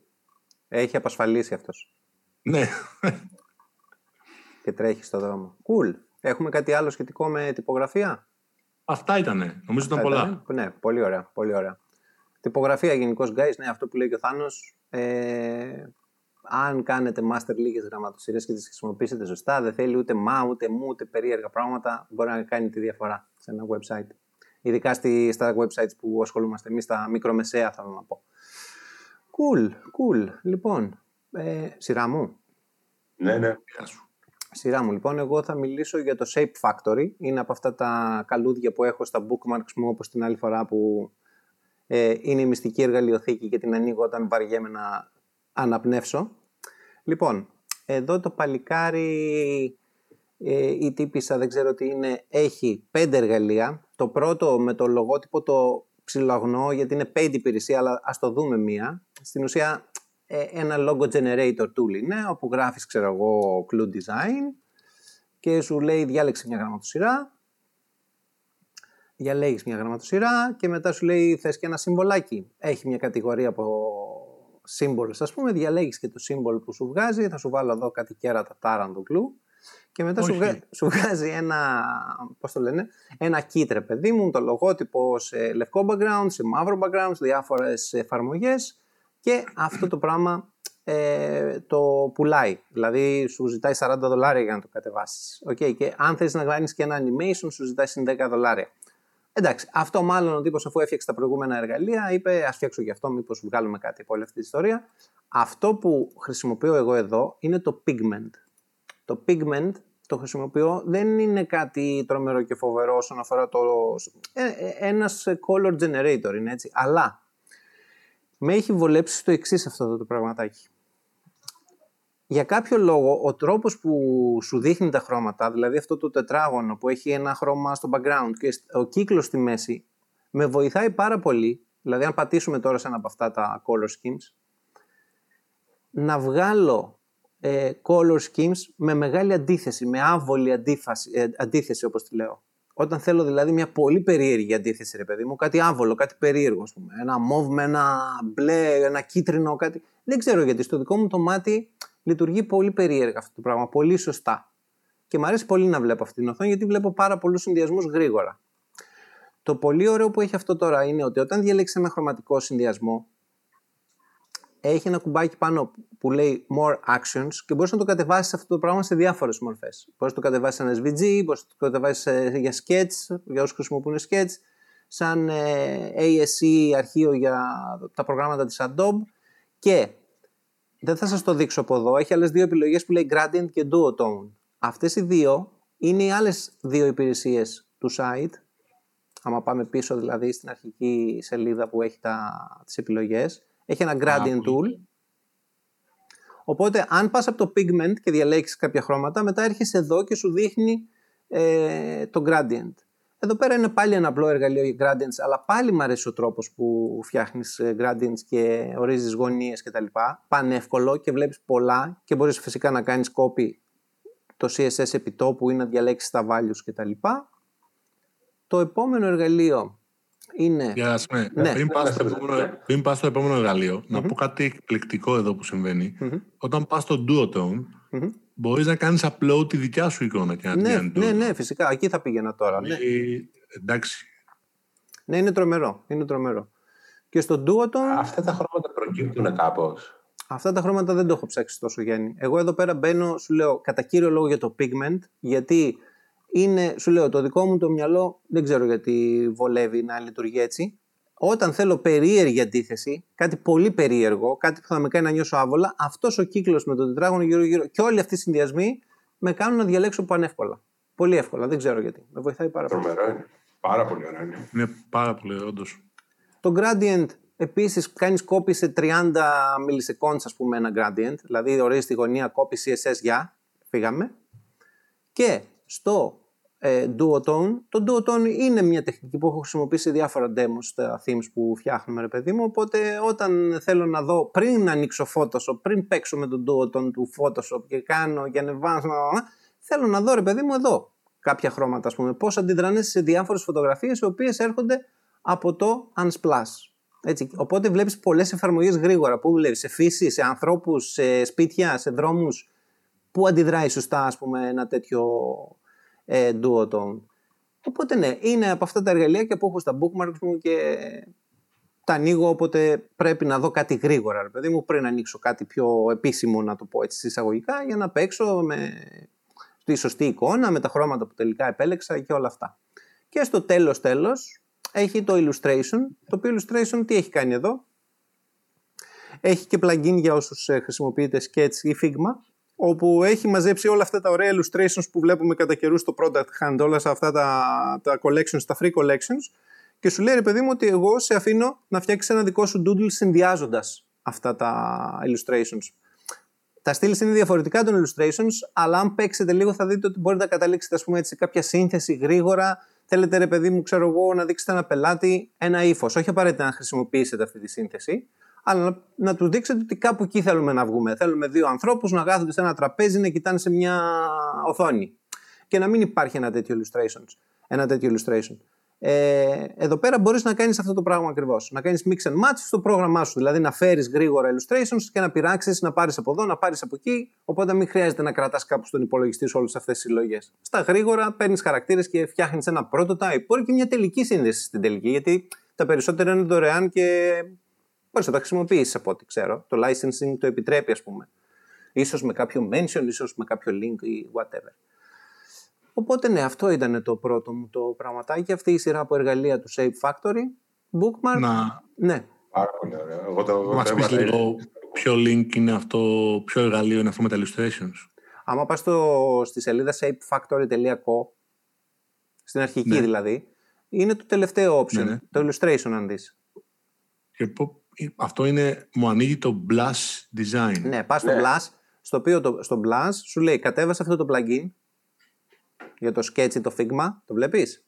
Έχει απασφαλίσει αυτός Ναι, και τρέχει στο δρόμο. Cool. Έχουμε κάτι άλλο σχετικό με τυπογραφία; αυτά ήτανε. Νομίζω ήταν Αυτά πολλά. ήτανε. Ναι, πολύ ωραία, πολύ ωραία. Τυπογραφία γενικώς, guys, ναι, αυτό που λέει και ο Θάνος. Ε, αν κάνετε master λίγες γραμματοσυρές και τις χρησιμοποιήσετε σωστά, δεν θέλει ούτε μα, ούτε μου, ούτε περίεργα πράγματα, μπορεί να κάνει τη διαφορά σε ένα website. Ειδικά στη, στα websites που ασχολούμαστε εμείς, τα μικρομεσαία θέλω να πω. Cool, cool. Λοιπόν, ε, σειρά μου. Ναι, ναι. Γεια σου. Σειρά μου, λοιπόν, εγώ θα μιλήσω για το Shape Factory. Είναι από αυτά τα καλούδια που έχω στα bookmarks μου, όπως την άλλη φορά που ε, είναι η μυστική εργαλειοθήκη και την ανοίγω όταν βαριέμαι να αναπνεύσω. Λοιπόν, εδώ το παλικάρι ε, η τύπησα, δεν ξέρω τι είναι, έχει πέντε εργαλεία. Το πρώτο με το λογότυπο το ψιλοαγνώ γιατί είναι paid υπηρεσία, αλλά ας το δούμε μία. Στην ουσία ε, ένα logo generator tool είναι, όπου γράφεις, ξέρω εγώ, clue design και σου λέει διάλεξε μια γραμματοσυρά, διαλέγεις μια γραμματοσυρά και μετά σου λέει θες και ένα συμβολάκι. Έχει μια κατηγορία από symbols, ας πούμε, διαλέγεις και το symbol που σου βγάζει, θα σου βάλω εδώ κάτι κέρατα τάραντο glue και μετά σου, Όχι. βγα- σου βγάζει ένα, πώς το λένε, ένα kit ρε παιδί μου, το λογότυπο σε λευκό background, σε μαύρο background, σε διάφορες εφαρμογές και αυτό το πράγμα ε, το πουλάει. Δηλαδή σου ζητάει 40 δολάρια για να το κατεβάσεις. Okay, και αν θες να κάνεις και ένα animation σου ζητάει συν 10 δολάρια. Εντάξει, αυτό μάλλον ο τύπος αφού έφτιαξε τα προηγούμενα εργαλεία είπε ας φτιάξω γι' αυτό μήπως βγάλουμε κάτι από όλη αυτή τη ιστορία. Αυτό που χρησιμοποιώ εγώ εδώ είναι το pigment. Το pigment το χρησιμοποιώ δεν είναι κάτι τρομερό και φοβερό όσον αφορά το... Ε, ε, ένας color generator είναι έτσι, αλλά με έχει βολέψει στο εξής αυτό εδώ το πραγματάκι. Για κάποιο λόγο, ο τρόπος που σου δείχνει τα χρώματα, δηλαδή αυτό το τετράγωνο που έχει ένα χρώμα στο background και ο κύκλος στη μέση, με βοηθάει πάρα πολύ, δηλαδή αν πατήσουμε τώρα σε ένα από αυτά τα color schemes, να βγάλω ε, color schemes με μεγάλη αντίθεση, με άβολη αντίφαση, ε, αντίθεση όπως τη λέω. Όταν θέλω δηλαδή μια πολύ περίεργη αντίθεση, ρε παιδί μου, κάτι άβολο, κάτι περίεργο, ας πούμε. Ένα μοβ με ένα μπλε, ένα κίτρινο, κάτι. Δεν ξέρω γιατί στο δικό μου το μάτι λειτουργεί πολύ περίεργα αυτό το πράγμα, πολύ σωστά. Και μου αρέσει πολύ να βλέπω αυτή την οθόνη γιατί βλέπω πάρα πολλούς συνδυασμούς γρήγορα. Το πολύ ωραίο που έχει αυτό τώρα είναι ότι όταν διαλέξεις ένα χρωματικό συνδυασμό, έχει ένα κουμπάκι πάνω που λέει More Actions και μπορείς να το κατεβάσεις αυτό το πράγμα σε διάφορες μορφές. Μπορείς να το κατεβάσεις σαν SVG, μπορείς να το κατεβάσεις ε, για sketch, για όσους χρησιμοποιούν sketch, σαν ε, ASC αρχείο για τα προγράμματα της Adobe και δεν θα σας το δείξω από εδώ, έχει άλλες δύο επιλογές που λέει Gradient και Duotone. Αυτές οι δύο είναι οι άλλες δύο υπηρεσίες του site, άμα πάμε πίσω δηλαδή στην αρχική σελίδα που έχει τα, τις επιλογές, έχει ένα gradient tool. Οπότε αν πας από το pigment και διαλέξεις κάποια χρώματα, μετά έρχεσαι εδώ και σου δείχνει ε, το gradient. Εδώ πέρα είναι πάλι ένα απλό εργαλείο για gradients, αλλά πάλι μου αρέσει ο τρόπος που φτιάχνεις ε, gradients και ορίζεις γωνίες κτλ. Πανεύκολο και βλέπεις πολλά και μπορείς φυσικά να κάνεις copy το CSS επιτόπου ή να διαλέξεις τα values κτλ. Το επόμενο εργαλείο είναι... Για Σμέ, Ναι. πριν, πας στο Ναι. επόμενο, πριν πας στο επόμενο εργαλείο, να πω κάτι εκπληκτικό εδώ που συμβαίνει. Μμμ. Όταν πας στο Duotone, Μμμ. Μπορείς να κάνεις upload τη δικιά σου εικόνα και να την Ναι, κάνεις ναι, Duotone. ναι, φυσικά. Εκεί θα πήγαινα τώρα. Ναι. Δηλαδή, εντάξει. ναι, είναι τρομερό. Είναι τρομερό. Και στο Duotone, Αυτά τα χρώματα προκύπτουν κάπως; αυτά τα χρώματα δεν το έχω ψάξει τόσο, Γιάννη. Εγώ εδώ πέρα μπαίνω, σου λέω, κατά κύριο λόγο για το pigment, γιατί είναι, σου λέω, το δικό μου το μυαλό δεν ξέρω γιατί βολεύει να λειτουργεί έτσι. Όταν θέλω περίεργη αντίθεση, κάτι πολύ περίεργο, κάτι που θα με κάνει να νιώσω άβολα, αυτός ο κύκλος με τον τετράγωνο γύρω-γύρω και όλοι αυτοί οι συνδυασμοί με κάνουν να διαλέξω πανεύκολα. Πολύ εύκολα, δεν ξέρω γιατί. Με βοηθάει πάρα πολύ. Τρομερό είναι. Πάρα πολύ ωραίο είναι. Είναι πάρα πολύ όντως. Το gradient επίσης κάνεις copy σε 30 milliseconds ας πούμε ένα gradient, δηλαδή ορίζεις τη γωνία copy CSS για, φύγαμε. Και στο ε, duotone. Το duotone είναι μια τεχνική που έχω χρησιμοποιήσει σε διάφορα demos στα themes που φτιάχνουμε ρε παιδί μου, οπότε όταν θέλω να δω πριν ανοίξω Photoshop, πριν παίξω με το duotone του Photoshop και κάνω και ανεβάζω, θέλω να δω ρε παιδί μου εδώ κάποια χρώματα ας πούμε, πώς αντιδράνε σε διάφορες φωτογραφίες οι οποίες έρχονται από το Unsplash. Έτσι. Οπότε βλέπεις πολλές εφαρμογές γρήγορα που δουλεύει σε φύση, σε ανθρώπους, σε σπίτια, σε δρόμους που αντιδράει σωστά ας πούμε ένα τέτοιο ε, duotone. Οπότε ναι, είναι από αυτά τα εργαλεία και που έχω στα bookmarks μου και τα ανοίγω όποτε πρέπει να δω κάτι γρήγορα, ρε παιδί μου, πριν ανοίξω κάτι πιο επίσημο, να το πω έτσι εισαγωγικά, για να παίξω με τη σωστή εικόνα, με τα χρώματα που τελικά επέλεξα και όλα αυτά. Και στο τέλος τέλος έχει το illustration, το οποίο illustration τι έχει κάνει εδώ; Έχει και plugin για όσους ε, χρησιμοποιείτε Sketch ή Figma, όπου έχει μαζέψει όλα αυτά τα ωραία illustrations που βλέπουμε κατά καιρούς στο product hand, όλα αυτά τα, τα collections, τα free collections και σου λέει ρε παιδί μου ότι εγώ σε αφήνω να φτιάξεις ένα δικό σου doodle συνδυάζοντας αυτά τα illustrations. Τα στυλ είναι διαφορετικά των illustrations, αλλά αν παίξετε λίγο θα δείτε ότι μπορείτε να καταλήξετε ας πούμε, έτσι, σε κάποια σύνθεση γρήγορα. Θέλετε ρε παιδί μου, ξέρω εγώ, να δείξετε ένα πελάτη ένα ύφος. Όχι απαραίτητα να χρησιμοποιήσετε αυτή τη σύνθεση, αλλά να, να του δείξετε ότι κάπου εκεί θέλουμε να βγούμε. Θέλουμε δύο ανθρώπους να κάθονται σε ένα τραπέζι να κοιτάνε σε μια οθόνη. Και να μην υπάρχει ένα τέτοιο illustration. Ένα τέτοιο illustration. Ε, εδώ πέρα μπορείς να κάνεις αυτό το πράγμα ακριβώς. Να κάνεις mix and match στο πρόγραμμά σου. Δηλαδή να φέρεις γρήγορα illustrations και να πειράξεις, να πάρεις από εδώ, να πάρεις από εκεί. Οπότε μην χρειάζεται να κρατάς κάπου στον υπολογιστή σου όλες αυτές τις συλλογές. Στα γρήγορα παίρνεις χαρακτήρες και φτιάχνεις ένα prototype. Μπορεί και μια τελική σύνδεση στην τελική. Γιατί τα περισσότερα είναι δωρεάν και μπορείς να τα χρησιμοποιήσεις από ό,τι ξέρω. Το licensing το επιτρέπει, ας πούμε. Ίσως με κάποιο mention, ίσως με κάποιο link ή whatever. Οπότε ναι, αυτό ήταν το πρώτο μου το πραγματάκι. Αυτή η σειρά από εργαλεία του Shape Factory. Bookmark. Να... Ναι. Πάρα πολύ ωραίο. Εγώ το Μας πεις λίγο ποιο link είναι αυτό, ποιο εργαλείο είναι αυτό με τα illustrations. Άμα πας στο, στη σελίδα shapefactory.co, στην αρχική Ναι. δηλαδή, είναι το τελευταίο option, Ναι, ναι. το illustration αν δεις. Και πω- αυτό είναι, μου ανοίγει το Blush Design. Ναι, πας στο Ναι. Blast, στο οποίο το, στο Blast σου λέει κατέβασε αυτό το plugin για το sketch ή το Figma, το βλέπεις;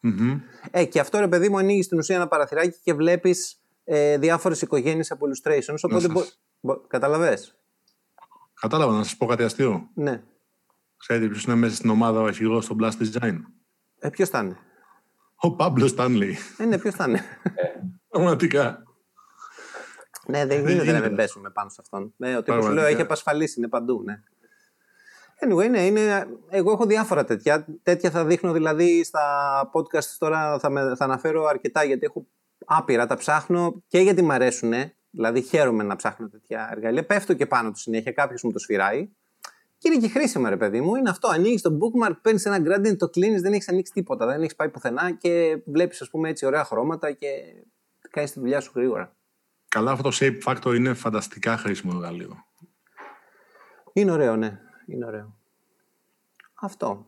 Μμμ. Ε, και αυτό ρε παιδί μου ανοίγεις στην ουσία ένα παραθυράκι και βλέπεις ε, διάφορες οικογένειες από illustrations, οπότε σας- μπο, μπο, καταλαβες; Κατάλαβα να σας πω κάτι αστείο. Ναι. Ξέρετε ποιος είναι μέσα στην ομάδα ο αρχηγός στο Blast Design; Ε, ποιος θα είναι; Ο Παύλο Στάνλι. Ε, ναι, ποιος θα είναι; Πραγματικά. Ναι, δεν Δεν γίνεται να γίνεται. μην πέσουμε πάνω σε αυτόν. Ναι, ο τύπος σου λέω Πραγματικά. έχει απασφαλίσει, είναι παντού, ναι. Anyway, ναι, είναι, εγώ έχω διάφορα τέτοια. Τέτοια θα δείχνω δηλαδή στα podcast τώρα, θα, με, θα αναφέρω αρκετά γιατί έχω άπειρα, τα ψάχνω και γιατί μου αρέσουν. Δηλαδή χαίρομαι να ψάχνω τέτοια εργαλεία. Πέφτω και πάνω τους συνέχεια, κάποιος μου το σφυράει. Και είναι και χρήσιμα, ρε παιδί μου. Είναι αυτό. Ανοίγεις το bookmark, παίρνεις ένα gradient, το κλείνεις, δεν έχεις ανοίξει τίποτα. Δεν έχεις πάει πουθενά και βλέπεις, ας πούμε, έτσι ωραία χρώματα και κάνεις τη δουλειά σου γρήγορα. Καλά, αυτό το Shape Factor είναι φανταστικά χρήσιμο εργαλείο. Είναι ωραίο, ναι. Είναι ωραίο. Αυτό.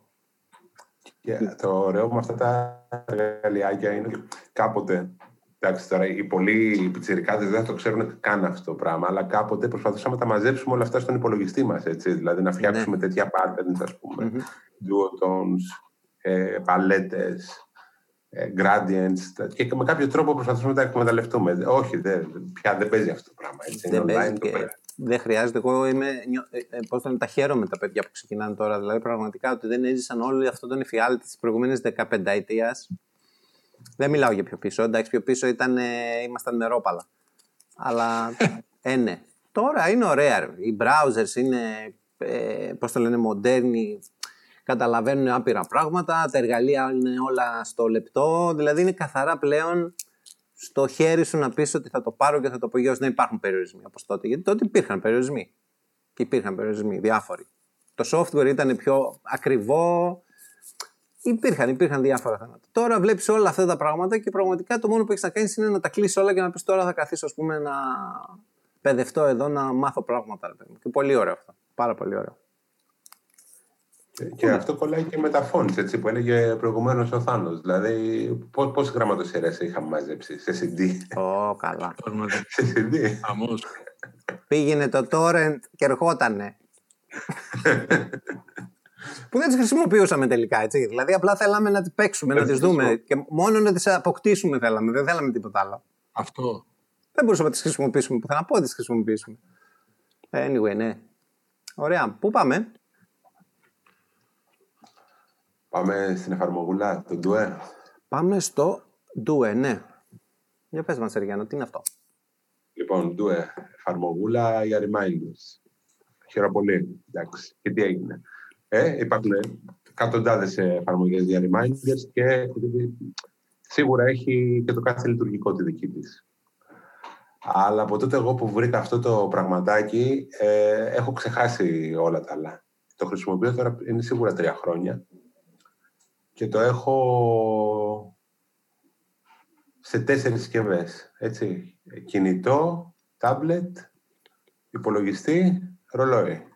Και το ωραίο με αυτά τα εργαλειάκια είναι ότι κάποτε. Εντάξει, τώρα οι πολλοί πιτσιρικάδες δεν το ξέρουν καν αυτό το πράγμα, αλλά κάποτε προσπαθούσαμε να τα μαζέψουμε όλα αυτά στον υπολογιστή μας, έτσι, δηλαδή να φτιάξουμε τέτοια patterns, ας πούμε, Μμμ. duotones, ε, παλέτες, ε, gradients τα- και με κάποιο τρόπο προσπαθούσαμε να τα εκμεταλλευτούμε. Όχι, δεν, πια δεν παίζει αυτό το πράγμα, έτσι, Δεν είναι παίζει online το και πέρα. δεν χρειάζεται. Εγώ είμαι, νιώ- ε, ε, πώς το λένε, τα χαίρομαι τα παιδιά που ξεκινάνε τώρα. Δηλαδή, πραγματικά ότι δεν έζησαν όλοι αυτόν τον εφιάλτη της προηγούμενης 15 ετία. Δεν μιλάω για πιο πίσω. Εντάξει, πιο πίσω ήταν, ε, ήμασταν μερόπαλα. Αλλά, ε, ναι. Τώρα είναι ωραία. ρε. Οι browsers είναι, ε, πώς το λένε, μοντέρνοι. Καταλαβαίνουν άπειρα πράγματα. Τα εργαλεία είναι όλα στο λεπτό. Δηλαδή, είναι καθαρά πλέον στο χέρι σου να πεις ότι θα το πάρω και θα το απογειώσω. Δεν υπάρχουν περιορισμοί όπως τότε. Γιατί τότε υπήρχαν περιορισμοί. Και υπήρχαν περιορισμοί διάφοροι. Το software ήταν πιο ακριβό. Υπήρχαν, υπήρχαν διάφορα θέματα. Τώρα βλέπεις όλα αυτά τα πράγματα και πραγματικά το μόνο που έχεις να κάνεις είναι να τα κλείσει όλα και να πεις τώρα θα καθίσω ας πούμε, να παιδευτώ εδώ να μάθω πράγματα. ρε παιδί μου. Και πολύ ωραίο αυτό. Πάρα πολύ ωραίο. Και, και αυτό κολλάει και με τα phones, έτσι, που έλεγε προηγουμένως ο Θάνος. Δηλαδή, πώς, πόσες γραμματοσυρές είχαμε μαζέψει σε CD. Ω, καλά. Πραγματικά. σε CD. Χαμός. Πήγαινε το torrent και ερχότανε. που δεν τις χρησιμοποιούσαμε τελικά. Έτσι. Δηλαδή, απλά θέλαμε να τις παίξουμε, να Δεν τις τις δούμε χρησιμο- και μόνο να τις αποκτήσουμε θέλαμε. Δεν θέλαμε τίποτα άλλο. Αυτό. Δεν μπορούσαμε να τις χρησιμοποιήσουμε πουθενά. Πότε τις χρησιμοποιήσουμε. Anyway, ναι. Ωραία. Πού πάμε; Πάμε στην εφαρμογούλα, το Due. Πάμε στο Due, ναι. Για πες μας, Σεργιάνο, τι είναι αυτό; Λοιπόν, Due, εφαρμογούλα για reminders. Χαίρομαι πολύ. Εντάξει. Και τι έγινε. Ε, υπάρχουν εκατοντάδες εφαρμογές για reminders και σίγουρα έχει και το κάθε λειτουργικό τη δική της. Αλλά από τότε εγώ που βρήκα αυτό το πραγματάκι, ε, έχω ξεχάσει όλα τα άλλα. Το χρησιμοποιώ τώρα, είναι σίγουρα τρία χρόνια. Και το έχω σε τέσσερις συσκευές. Έτσι. Κινητό, τάμπλετ, υπολογιστή, ρολόι.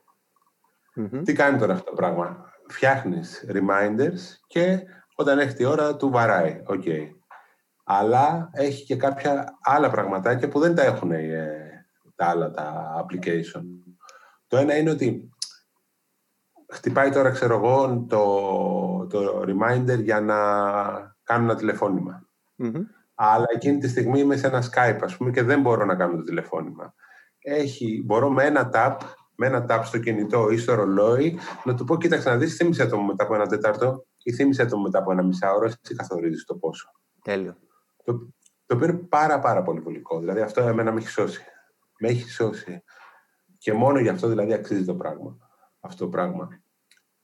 Μμμ. Τι κάνει τώρα αυτό το πράγμα; Φτιάχνεις reminders και όταν έρθει η ώρα του βαράει. Οκ. Αλλά έχει και κάποια άλλα πραγματάκια που δεν τα έχουν ε, τα άλλα τα application. Το ένα είναι ότι χτυπάει τώρα, ξέρω εγώ, το, το reminder για να κάνω ένα τηλεφώνημα. Μμμ. Αλλά εκείνη τη στιγμή είμαι σε ένα Skype, ας πούμε, και δεν μπορώ να κάνω το τηλεφώνημα. Έχει, μπορώ με ένα tap, με ένα tap στο κινητό ή στο ρολόι, να του πω, κοίταξε να δεις, θύμισε το μου μετά από ένα τέταρτο ή θύμισε το μου μετά από ένα μισάωρο, εσύ καθορίζεις το πόσο. Τέλειο. Το, το οποίο είναι πάρα πάρα πολύ βολικό. Δηλαδή αυτό εμένα με έχει σώσει. Με έχει σώσει. Και μόνο γι' αυτό δηλαδή αξίζει το πράγμα. Αυτό το πράγμα.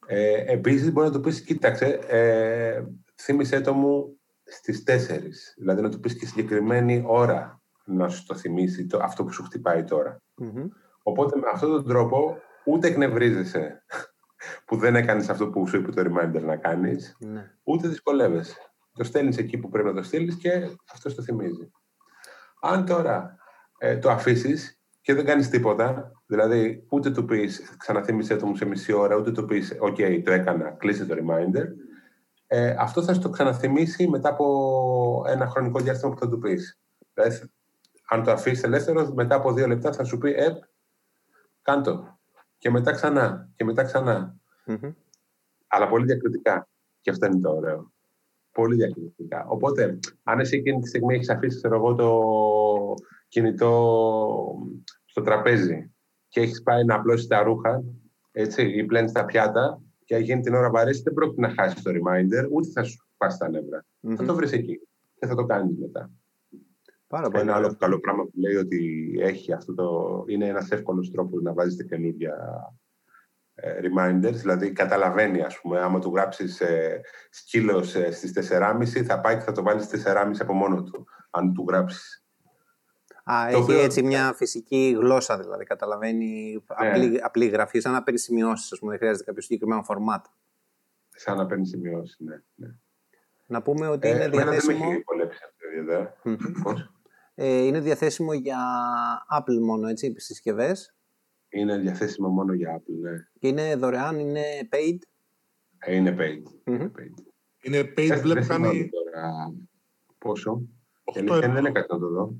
Ε, επίσης μπορεί να του πεις, κοίταξε, ε, θύμισέ το μου στις 4. Δηλαδή να του πεις και συγκεκριμένη ώρα να σου το θυμίσει το, αυτό που σου χτυπάει τώρα. Μμμ. Οπότε με αυτόν τον τρόπο ούτε εκνευρίζεσαι που δεν έκανες αυτό που σου είπε το reminder να κάνεις, Ναι. ούτε δυσκολεύεσαι. Το στέλνεις εκεί που πρέπει να το στείλεις και αυτός το θυμίζει. Αν τώρα ε, το αφήσεις και δεν κάνεις τίποτα, δηλαδή ούτε του πεις ξαναθύμισε το μου σε μισή ώρα, ούτε του πεις «ΟΚ, το έκανα, κλείσε το reminder», ε, αυτό θα σου το ξαναθυμίσει μετά από ένα χρονικό διάστημα που θα του πεις. Δηλαδή, αν το αφήσει ελεύθερος, μετά από δύο λεπτά θα σου πει «ΕΠ, κάντο». Και μετά ξανά, και μετά ξανά. Μμμ. Αλλά πολύ διακριτικά. Και αυτό είναι το ωραίο. Πολύ διακριτικά. Οπότε, αν εσύ εκείνη τη στιγμή έχεις αφήσει ξέρω εγώ, το κινητό στο τραπέζι και έχεις πάει να απλώσεις τα ρούχα έτσι, ή πλένεις τα πιάτα και εκείνη την ώρα βαρέσεις, δεν πρόκειται να χάσεις το reminder, ούτε θα σου πάσει τα νεύρα. Μμμ. Θα το βρεις εκεί και θα το κάνεις μετά. Πάρα πολύ. Ένα ωραίο. άλλο καλό πράγμα που λέει ότι έχει αυτό το. είναι ένας εύκολος τρόπος να βάζετε καινούργια ε, reminders. Δηλαδή, καταλαβαίνει, ας πούμε, άμα του γράψεις ε, σκύλος ε, στις 4.30, θα πάει και θα το βάλεις στι 4.30 από μόνο του. Αν του γράψεις. Α, Το έχει οποίο- έτσι μια φυσική γλώσσα, δηλαδή. Καταλαβαίνει Ναι. απλή, απλή γραφή, σαν να παίρνει σημειώσεις, ας πούμε. Δεν χρειάζεται κάποιο συγκεκριμένο φορμάτ. Σαν να παίρνει σημειώσεις. Ναι, ναι. Να πούμε ότι Ε, είναι εμένα δεν με διαθέσιμο. έχει βολέψει αυτό ιδιαίτερα. Μμμ. Πώς; Ε, είναι διαθέσιμο για Apple μόνο, έτσι, στις συσκευές. Είναι διαθέσιμο μόνο για Apple, ναι. Και είναι δωρεάν, είναι paid. Ε, είναι paid. Μμμ. Είναι paid. Είναι paid, Δεν- βλέπω δεν θυμάμαι κάνει τώρα πόσο. Η 8 αλήθεια είναι, ευρώ. δεν είναι κάτι να το δω.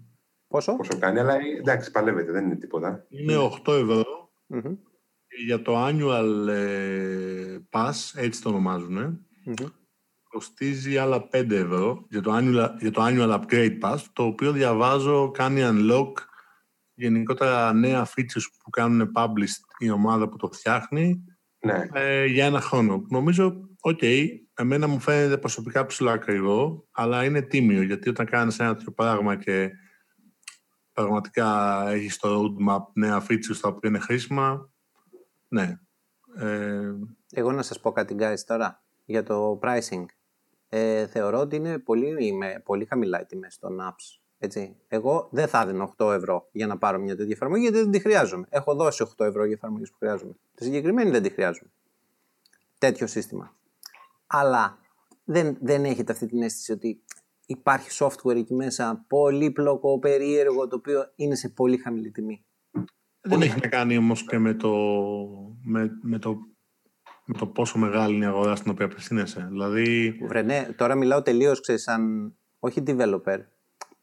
Πόσο; Πόσο κάνει, αλλά ε, εντάξει, παλεύεται, δεν είναι τίποτα. Είναι 8 ευρώ Μμμ. και για το annual ε, pass, έτσι το ονομάζουν, Μμμ. κοστίζει άλλα 5 ευρώ για το, annual, για το annual upgrade pass, το οποίο διαβάζω κάνει unlock γενικότερα νέα features που κάνουν published η ομάδα που το φτιάχνει Ναι, ε, για ένα χρόνο. Νομίζω, οκ, εμένα μου φαίνεται προσωπικά ψιλοακριβό, αλλά είναι τίμιο, γιατί όταν κάνεις ένα τέτοιο πράγμα και πραγματικά έχεις στο roadmap νέα features τα οποία είναι χρήσιμα, ναι. Ε, Εγώ να σας πω κάτι, guys, τώρα, για το pricing. Ε, θεωρώ ότι είναι πολύ, με, πολύ χαμηλά οι τιμές των apps. Έτσι. Εγώ δεν θα έδινα 8 ευρώ για να πάρω μια τέτοια εφαρμογή γιατί δεν τη χρειάζομαι. Έχω δώσει 8 ευρώ για εφαρμογές που χρειάζομαι. Τη συγκεκριμένη δεν τη χρειάζομαι. Τέτοιο σύστημα. Αλλά δεν, δεν έχετε αυτή την αίσθηση ότι υπάρχει software εκεί μέσα πολύπλοκο, περίεργο, το οποίο είναι σε πολύ χαμηλή τιμή. δεν έχει να κάνει όμως και με το, με, με το, με το πόσο μεγάλη είναι η αγορά στην οποία απευθύνεσαι. Δηλαδή, Βρε, ναι, τώρα μιλάω τελείως, ξέρεις, σαν όχι developer,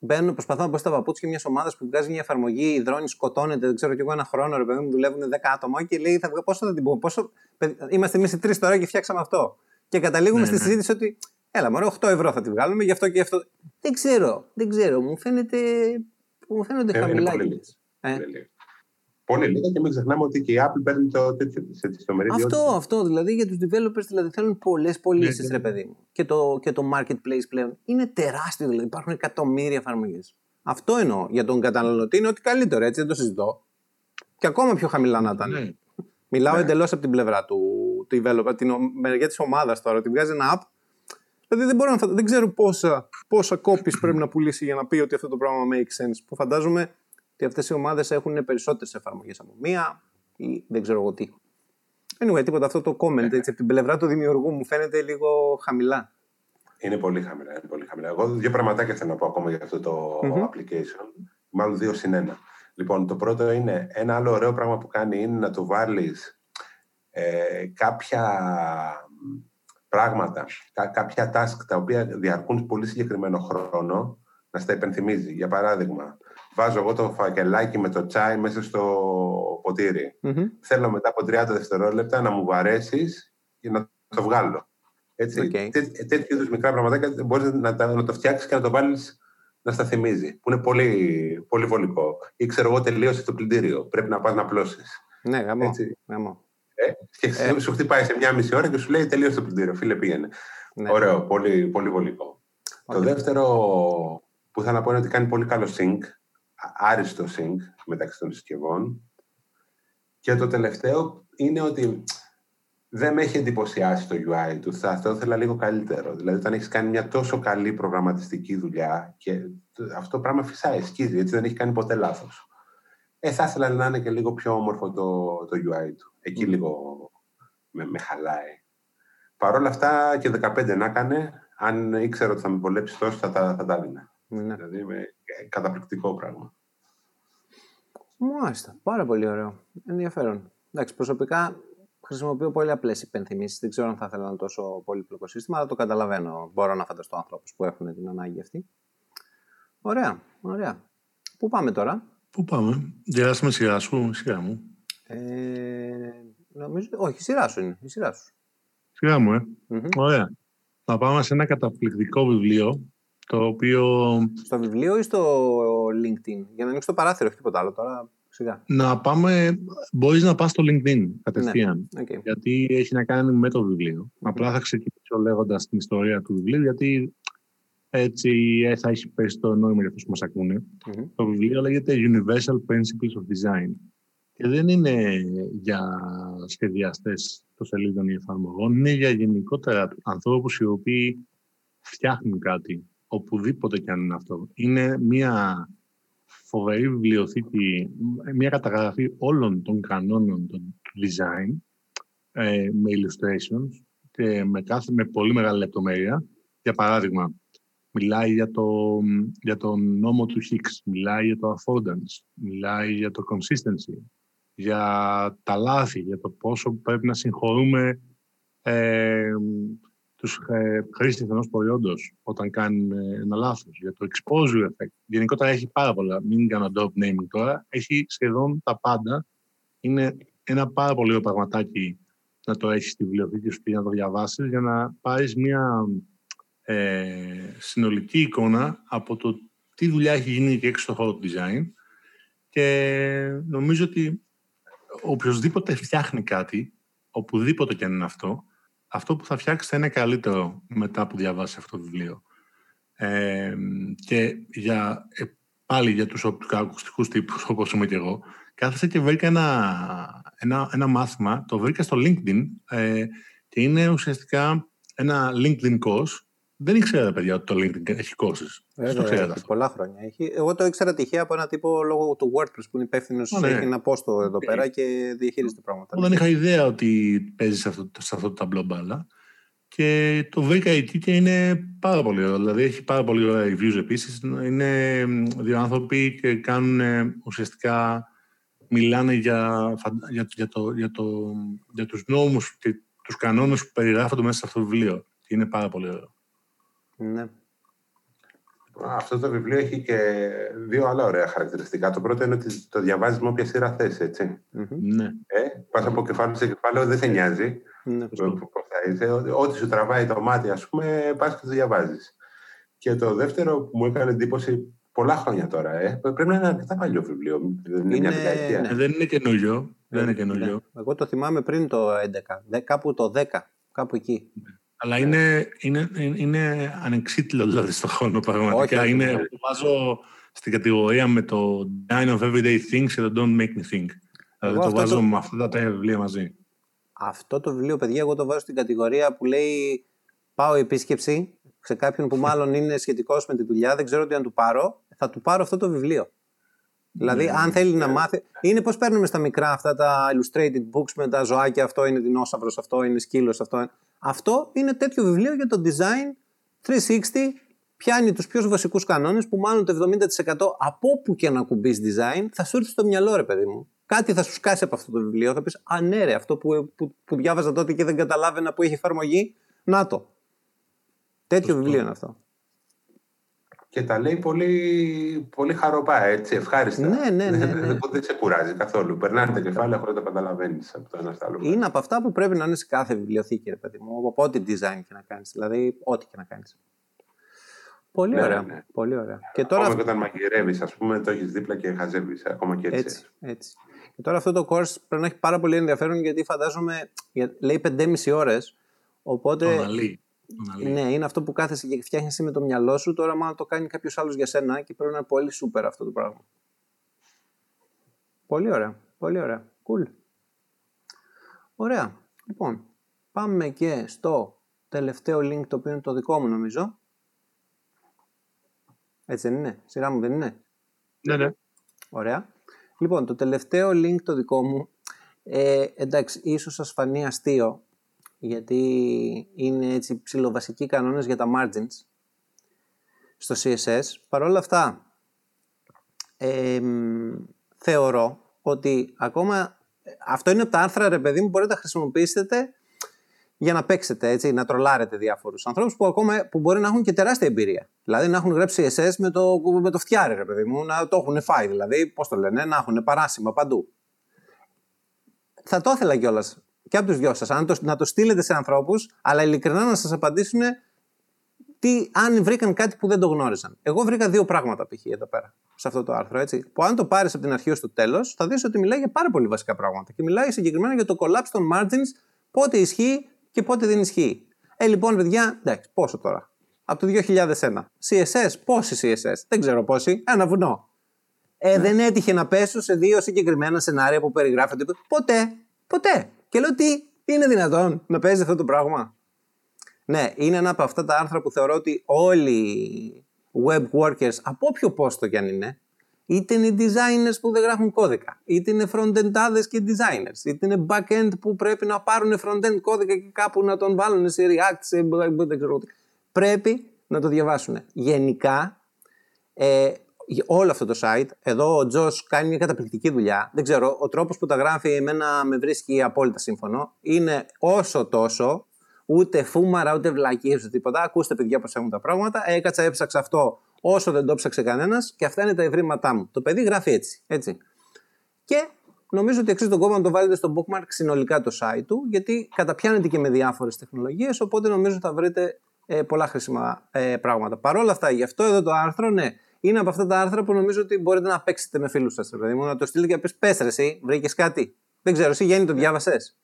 Μπαίνουν, προσπαθώ να μπω στα παπούτσια μιας ομάδας που βγάζει μια εφαρμογή, η δρόνη σκοτώνεται, δεν ξέρω κι εγώ ένα χρόνο, ρε παιδί μου, δουλεύουν 10 άτομα και λέει θα βγω, πόσο θα την πω, πόσο... Είμαστε εμείς οι τρεις τώρα και φτιάξαμε αυτό. Και καταλήγουμε Ναι, στη ναι. συζήτηση ότι έλα μωρέ, 8 ευρώ θα τη βγάλουμε, γι' αυτό και αυτό. Δεν ξέρω, δεν ξέρω, μου φαίνεται, μου φαίνονται Ε, είναι χαμηλά. πολύ κιόλας. Ε. Πολύ λίγα. Πολύ λίγα και μην ξεχνάμε ότι και η Apple παίρνει το τέτοιο της, έτσι, στο μερίδιο. Αυτό, της. αυτό. Δηλαδή για τους developers δηλαδή θέλουν πολλές πωλήσει, Ναι, ναι. ρε παιδί μου. Και το, και το marketplace πλέον είναι τεράστιο. Δηλαδή υπάρχουν εκατομμύρια εφαρμογές. Αυτό εννοώ. Για τον καταναλωτή είναι ότι καλύτερο, έτσι δεν το συζητώ. Και ακόμα πιο χαμηλά να ήταν. Ναι. Μιλάω Ναι. εντελώς από την πλευρά του, του developer, την ο- μεριά της ομάδας τώρα. Ότι βγάζει ένα app. Δηλαδή δεν, μπορώ να, φαντα- δεν ξέρω πόσα, πόσα copies πρέπει να πουλήσει για να πει ότι αυτό το πράγμα makes sense. Που φαντάζομαι ότι αυτές οι ομάδες έχουν περισσότερες εφαρμογές από μία ή δεν ξέρω εγώ τι. Anyway, τίποτα αυτό το comment έτσι, από την πλευρά του δημιουργού μου φαίνεται λίγο χαμηλά. Είναι πολύ χαμηλά. Είναι πολύ χαμηλά. Εγώ δύο πραγματάκια θέλω να πω ακόμα για αυτό το Μμμ. application. Μάλλον δύο συν ένα. Λοιπόν, το πρώτο είναι ένα άλλο ωραίο πράγμα που κάνει είναι να του βάλεις ε, κάποια πράγματα, κα- κάποια task τα οποία διαρκούν πολύ συγκεκριμένο χρόνο να στα υπενθυμίζει. Για παράδειγμα, βάζω εγώ το φακελάκι με το τσάι μέσα στο ποτήρι. Μμμ. Θέλω μετά από 30 δευτερόλεπτα να μου βαρέσεις και να το βγάλω. Έτσι, Οκ. τέ- τέτοιου είδους μικρά πραγματάκια μπορείς να, τα- να το φτιάξεις και να το βάλεις να στα θυμίζει. Που είναι πολύ, πολύ βολικό. Ή ξέρω εγώ, τελείωσε το πλυντήριο. Πρέπει να πας να απλώσεις. Ναι, γαμώ. Έτσι. γαμώ. Ε, και Ε. σου χτυπάει σε μια μισή ώρα και σου λέει τελείωσε το πλυντήριο. Φίλε, πήγαινε. Ναι. Ωραίο, πολύ, πολύ βολικό. Το Οκ. δεύτερο που θέλω να πω είναι ότι κάνει πολύ καλό sync, α- άριστο sync μεταξύ των συσκευών. Και το τελευταίο είναι ότι δεν με έχει εντυπωσιάσει το UI του. Θα το ήθελα λίγο καλύτερο. Δηλαδή, όταν έχεις κάνει μια τόσο καλή προγραμματιστική δουλειά και το- αυτό το πράγμα φυσάει, σκίζει, έτσι δεν έχει κάνει ποτέ λάθος. Ε, θα ήθελα να είναι και λίγο πιο όμορφο το, το UI του. Εκεί λίγο με, με χαλάει. Παρ' όλα αυτά και 15 να έκανε, αν ήξερα ότι θα με βολέψεις τόσο, θα, τα- θα τα έδινα. Ναι. Δηλαδή, με, ε, καταπληκτικό πράγμα. Μάλιστα. Πάρα πολύ ωραίο. Ενδιαφέρον. Εντάξει, προσωπικά χρησιμοποιώ πολύ απλές υπενθυμίσεις. Δεν ξέρω αν θα ήθελα ένα τόσο πολύπλοκο σύστημα, αλλά το καταλαβαίνω. Μπορώ να φανταστώ ανθρώπου που έχουν την ανάγκη αυτή. Ωραία, ωραία. Πού πάμε τώρα; Πού πάμε; Διάσουμε σειρά σου, σειρά μου. Ε, νομίζω, όχι, η σειρά σου είναι. Η σειρά σου. Σειρά μου, ε. Μμμ. Ωραία. Θα πάμε σε ένα καταπληκτικό βιβλίο, το οποίο Στο βιβλίο ή στο LinkedIn; Για να ανοίξω το παράθυρο, όχι τίποτα άλλο τώρα. Σιγά. να πάμε, μπορείς να πας στο LinkedIn κατευθείαν. Οκ. Γιατί έχει να κάνει με το βιβλίο. Απλά θα ξεκινήσω λέγοντας την ιστορία του βιβλίου, γιατί έτσι ε, θα έχει πέσει το νόημα για αυτούς που μας ακούνε. Μμμ. Το βιβλίο λέγεται Universal Principles of Design και δεν είναι για σχεδιαστές των σελίδων ή εφαρμογών, είναι για γενικότερα ανθρώπους οι οποίοι φτιάχνουν κάτι, οπουδήποτε και αν είναι αυτό. Είναι μια φοβερή βιβλιοθήκη, μια καταγραφή όλων των κανόνων των- του design ε, με illustrations και με, κάθε, με πολύ μεγάλη λεπτομέρεια. Για παράδειγμα, μιλάει για, το, για τον νόμο του Higgs, μιλάει για το affordance, μιλάει για το consistency, για τα λάθη, για το πόσο πρέπει να συγχωρούμε ε, τους ε, χρήστες ενός προϊόντος όταν κάνουν ε, ένα λάθος, για το exposure effect. Γενικότερα έχει πάρα πολλά, μην κάνω drop naming τώρα, έχει σχεδόν τα πάντα. Είναι ένα πάρα πολύ ωραίο πραγματάκι να το έχεις στη βιβλιοθήκη σου και να το διαβάσεις για να πάρεις μια ε, συνολική εικόνα από το τι δουλειά έχει γίνει και έξω στον χώρο του design και νομίζω ότι οποιοδήποτε φτιάχνει κάτι, οπουδήποτε και αν είναι αυτό, αυτό που θα φτιάξει θα είναι καλύτερο μετά που διαβάσει αυτό το βιβλίο. Ε, και για, ε, πάλι για τους οπτικοακουστικούς τύπους όπως είμαι και εγώ, κάθισα και βρήκα ένα, ένα, ένα μάθημα, το βρήκα στο LinkedIn ε, και είναι ουσιαστικά ένα LinkedIn course. Δεν ήξερα, παιδιά, ότι το LinkedIn έχει courses. Δεν το Βέβαια, ξέρατε έχει αυτό. πολλά χρόνια. Έχει... Εγώ το ήξερα τυχαία από ένα τύπο λόγω του WordPress που είναι υπεύθυνος. Α, ναι. Έχει ένα πόστο εδώ Οκ. πέρα και διαχειρίζεται πράγματα. Εγώ δεν είχα ιδέα ότι παίζει σε αυτό, σε αυτό το ταμπλό μπάλα. Και το βρήκα εκεί και είναι πάρα πολύ ωραίο. Δηλαδή έχει πάρα πολύ ωραία reviews επίσης. Είναι μ, δύο άνθρωποι και κάνουν ε, ουσιαστικά μιλάνε για, φαν- για, για, το, για, το, για τους νόμους και τους κανόνες που περιγράφονται μέσα σε αυτό το βιβλίο. Και είναι πάρα πολύ ωραίο. Ναι. Αυτό το βιβλίο έχει και δύο άλλα ωραία χαρακτηριστικά. Το πρώτο είναι ότι το διαβάζεις με όποια σειρά θες, έτσι. Ναι. Ε, Πας από κεφάλαιο σε κεφάλαιο, δεν σε νοιάζει. Ναι. πώς θα είσαι. Ό,τι σου τραβάει το μάτι, ας πούμε, πας και το διαβάζεις. Και το δεύτερο που μου έκανε εντύπωση πολλά χρόνια τώρα, ε, πρέπει να είναι αρκετά παλιό βιβλίο. Δεν είναι, μια Είναι- δεκαετία. ναι. Ε, Δεν είναι καινούριο. Δεν είναι καινούριο. Ναι. Εγώ το θυμάμαι πριν το 11. Δε- κάπου το 10. Κάπου εκεί. Αλλά είναι, είναι, είναι, είναι ανεξίτηλο δηλαδή στον χρόνο πραγματικά. Όχι, όχι, είναι, ναι. το βάζω στην κατηγορία με το Design of Everyday Things και το Don't Make Me Think. Δηλαδή αυτό το βάζω το- με αυτά τα τρία βιβλία μαζί. Αυτό το βιβλίο, παιδιά, εγώ το βάζω στην κατηγορία που λέει Πάω επίσκεψη σε κάποιον που μάλλον είναι σχετικός με τη δουλειά, δεν ξέρω τι να του πάρω, θα του πάρω αυτό το βιβλίο. Δηλαδή, Ναι, αν θέλει να μάθει. Είναι πώς παίρνουμε στα μικρά αυτά τα illustrated books με τα ζωάκια. Αυτό είναι δεινόσαυρο, αυτό είναι σκύλος, αυτό. είναι- Αυτό είναι τέτοιο βιβλίο για το design 360. Πιάνει τους πιο βασικούς κανόνες που μάλλον το 70% από όπου και να κουμπείς design θα σου έρθει στο μυαλό, ρε παιδί μου. Κάτι θα σου σκάσει από αυτό το βιβλίο. Θα πεις Α, ναι, ρε, αυτό που, που, που διάβαζα τότε και δεν καταλάβαινα που έχει εφαρμογή. Να το. Τέτοιο βιβλίο είναι αυτό. Και τα λέει πολύ, πολύ χαροπά, έτσι, ευχάριστα. Ναι, ναι, ναι, ναι. Δεν, δεν σε κουράζει καθόλου. Περνάνε τα κεφάλαια χωρίς να τα καταλαβαίνεις από το ένα στο άλλο. Είναι από αυτά που πρέπει να είναι σε κάθε βιβλιοθήκη, ρε παιδί μου. Από ό,τι design και να κάνεις. Δηλαδή, ό,τι και να κάνεις. Πολύ Ναι, ωραία. ναι. Πολύ ωραία. Και τώρα, Ακόμα και όταν μαγειρεύεις, ας πούμε, το έχεις δίπλα και χαζεύεις. Ακόμα και έτσι. έτσι, έτσι. Και τώρα αυτό το course πρέπει να έχει πάρα πολύ ενδιαφέρον γιατί φαντάζομαι. για- Λέει 5,5 ώρες. Οπότε. Το αναλύει. Το αναλύει. Ναι, είναι αυτό που κάθεσαι και φτιάχνεις εσύ με το μυαλό σου. Τώρα, μάλλον το κάνει κάποιος άλλος για σένα και πρέπει να είναι πολύ super αυτό το πράγμα. Πολύ ωραία. Πολύ ωραία. Cool. Ωραία. Λοιπόν, πάμε και στο τελευταίο link το οποίο είναι το δικό μου νομίζω. Έτσι δεν είναι; Σειρά μου δεν είναι; Ναι, ναι. Ωραία. Λοιπόν, το τελευταίο link το δικό μου, ε, εντάξει, ίσως σας φανεί αστείο, γιατί είναι έτσι ψηλοβασικοί κανόνες για τα margins στο CSS. Παρ' όλα αυτά, ε, μ, θεωρώ ότι ακόμα, αυτό είναι από τα άρθρα, ρε παιδί μου, μπορείτε να χρησιμοποιήσετε για να παίξετε, έτσι, να τρολάρετε διάφορους ανθρώπους που ακόμα που μπορεί να έχουν και τεράστια εμπειρία. Δηλαδή να έχουν γράψει CSS με το, με το φτιάρι, ρε παιδί μου, να το έχουν φάει, δηλαδή, πώς το λένε, να έχουν παράσημα παντού. Θα το ήθελα κιόλας και από τους δυο σας, το, να το στείλετε σε ανθρώπους, αλλά ειλικρινά να σας απαντήσουν τι, αν βρήκαν κάτι που δεν το γνώριζαν. Εγώ βρήκα δύο πράγματα π.χ. εδώ πέρα, σε αυτό το άρθρο. Έτσι, που αν το πάρεις από την αρχή ως το τέλος, θα δεις ότι μιλάει για πάρα πολύ βασικά πράγματα. Και μιλάει συγκεκριμένα για το collapse των margins, πότε ισχύει και πότε δεν ισχύει. Ε, λοιπόν, παιδιά, εντάξει, πόσο τώρα. Από το 2001. CSS, πόσοι CSS, δεν ξέρω πόσοι, ένα βουνό. Ε, δεν έτυχε να πέσω σε δύο συγκεκριμένα σενάρια που περιγράφονται. Ποτέ. Ποτέ. Και λέω τι, είναι δυνατόν να παίζει αυτό το πράγμα; Ναι, είναι ένα από αυτά τα άρθρα που θεωρώ ότι όλοι οι web workers, από όποιο πόστο κι αν είναι, είτε είναι designers που δεν γράφουν κώδικα, είτε είναι front-endάδες και designers, είτε είναι back-end που πρέπει να πάρουν front-end κώδικα και κάπου να τον βάλουν σε React, σε δεν ξέρω τι. Πρέπει να το διαβάσουν. Γενικά, ε, όλο αυτό το site, εδώ ο Τζος κάνει μια καταπληκτική δουλειά. Δεν ξέρω, ο τρόπος που τα γράφει εμένα με βρίσκει απόλυτα σύμφωνο. Είναι όσο τόσο, ούτε φούμαρα, ούτε βλακίες, ούτε τίποτα. Ακούστε παιδιά πώς έχουν τα πράγματα. Έκατσα, έψαξα αυτό όσο δεν το ψάξε κανένας και αυτά είναι τα ευρήματά μου. Το παιδί γράφει έτσι. έτσι. Και νομίζω ότι αξίζει τον κόμμα να το βάλετε στο bookmark συνολικά το site του, γιατί καταπιάνεται και με διάφορες τεχνολογίες, οπότε νομίζω θα βρείτε ε, πολλά χρήσιμα ε, πράγματα. Παρ' όλα αυτά, γι' αυτό εδώ το άρθρο, ναι, είναι από αυτά τα άρθρα που νομίζω ότι μπορείτε να παίξετε με φίλους σας, ρε παιδί μου, να το στείλετε και να πεις, πες ρε εσύ, βρήκες κάτι. Δεν ξέρω, εσύ Γέννη το διάβασες;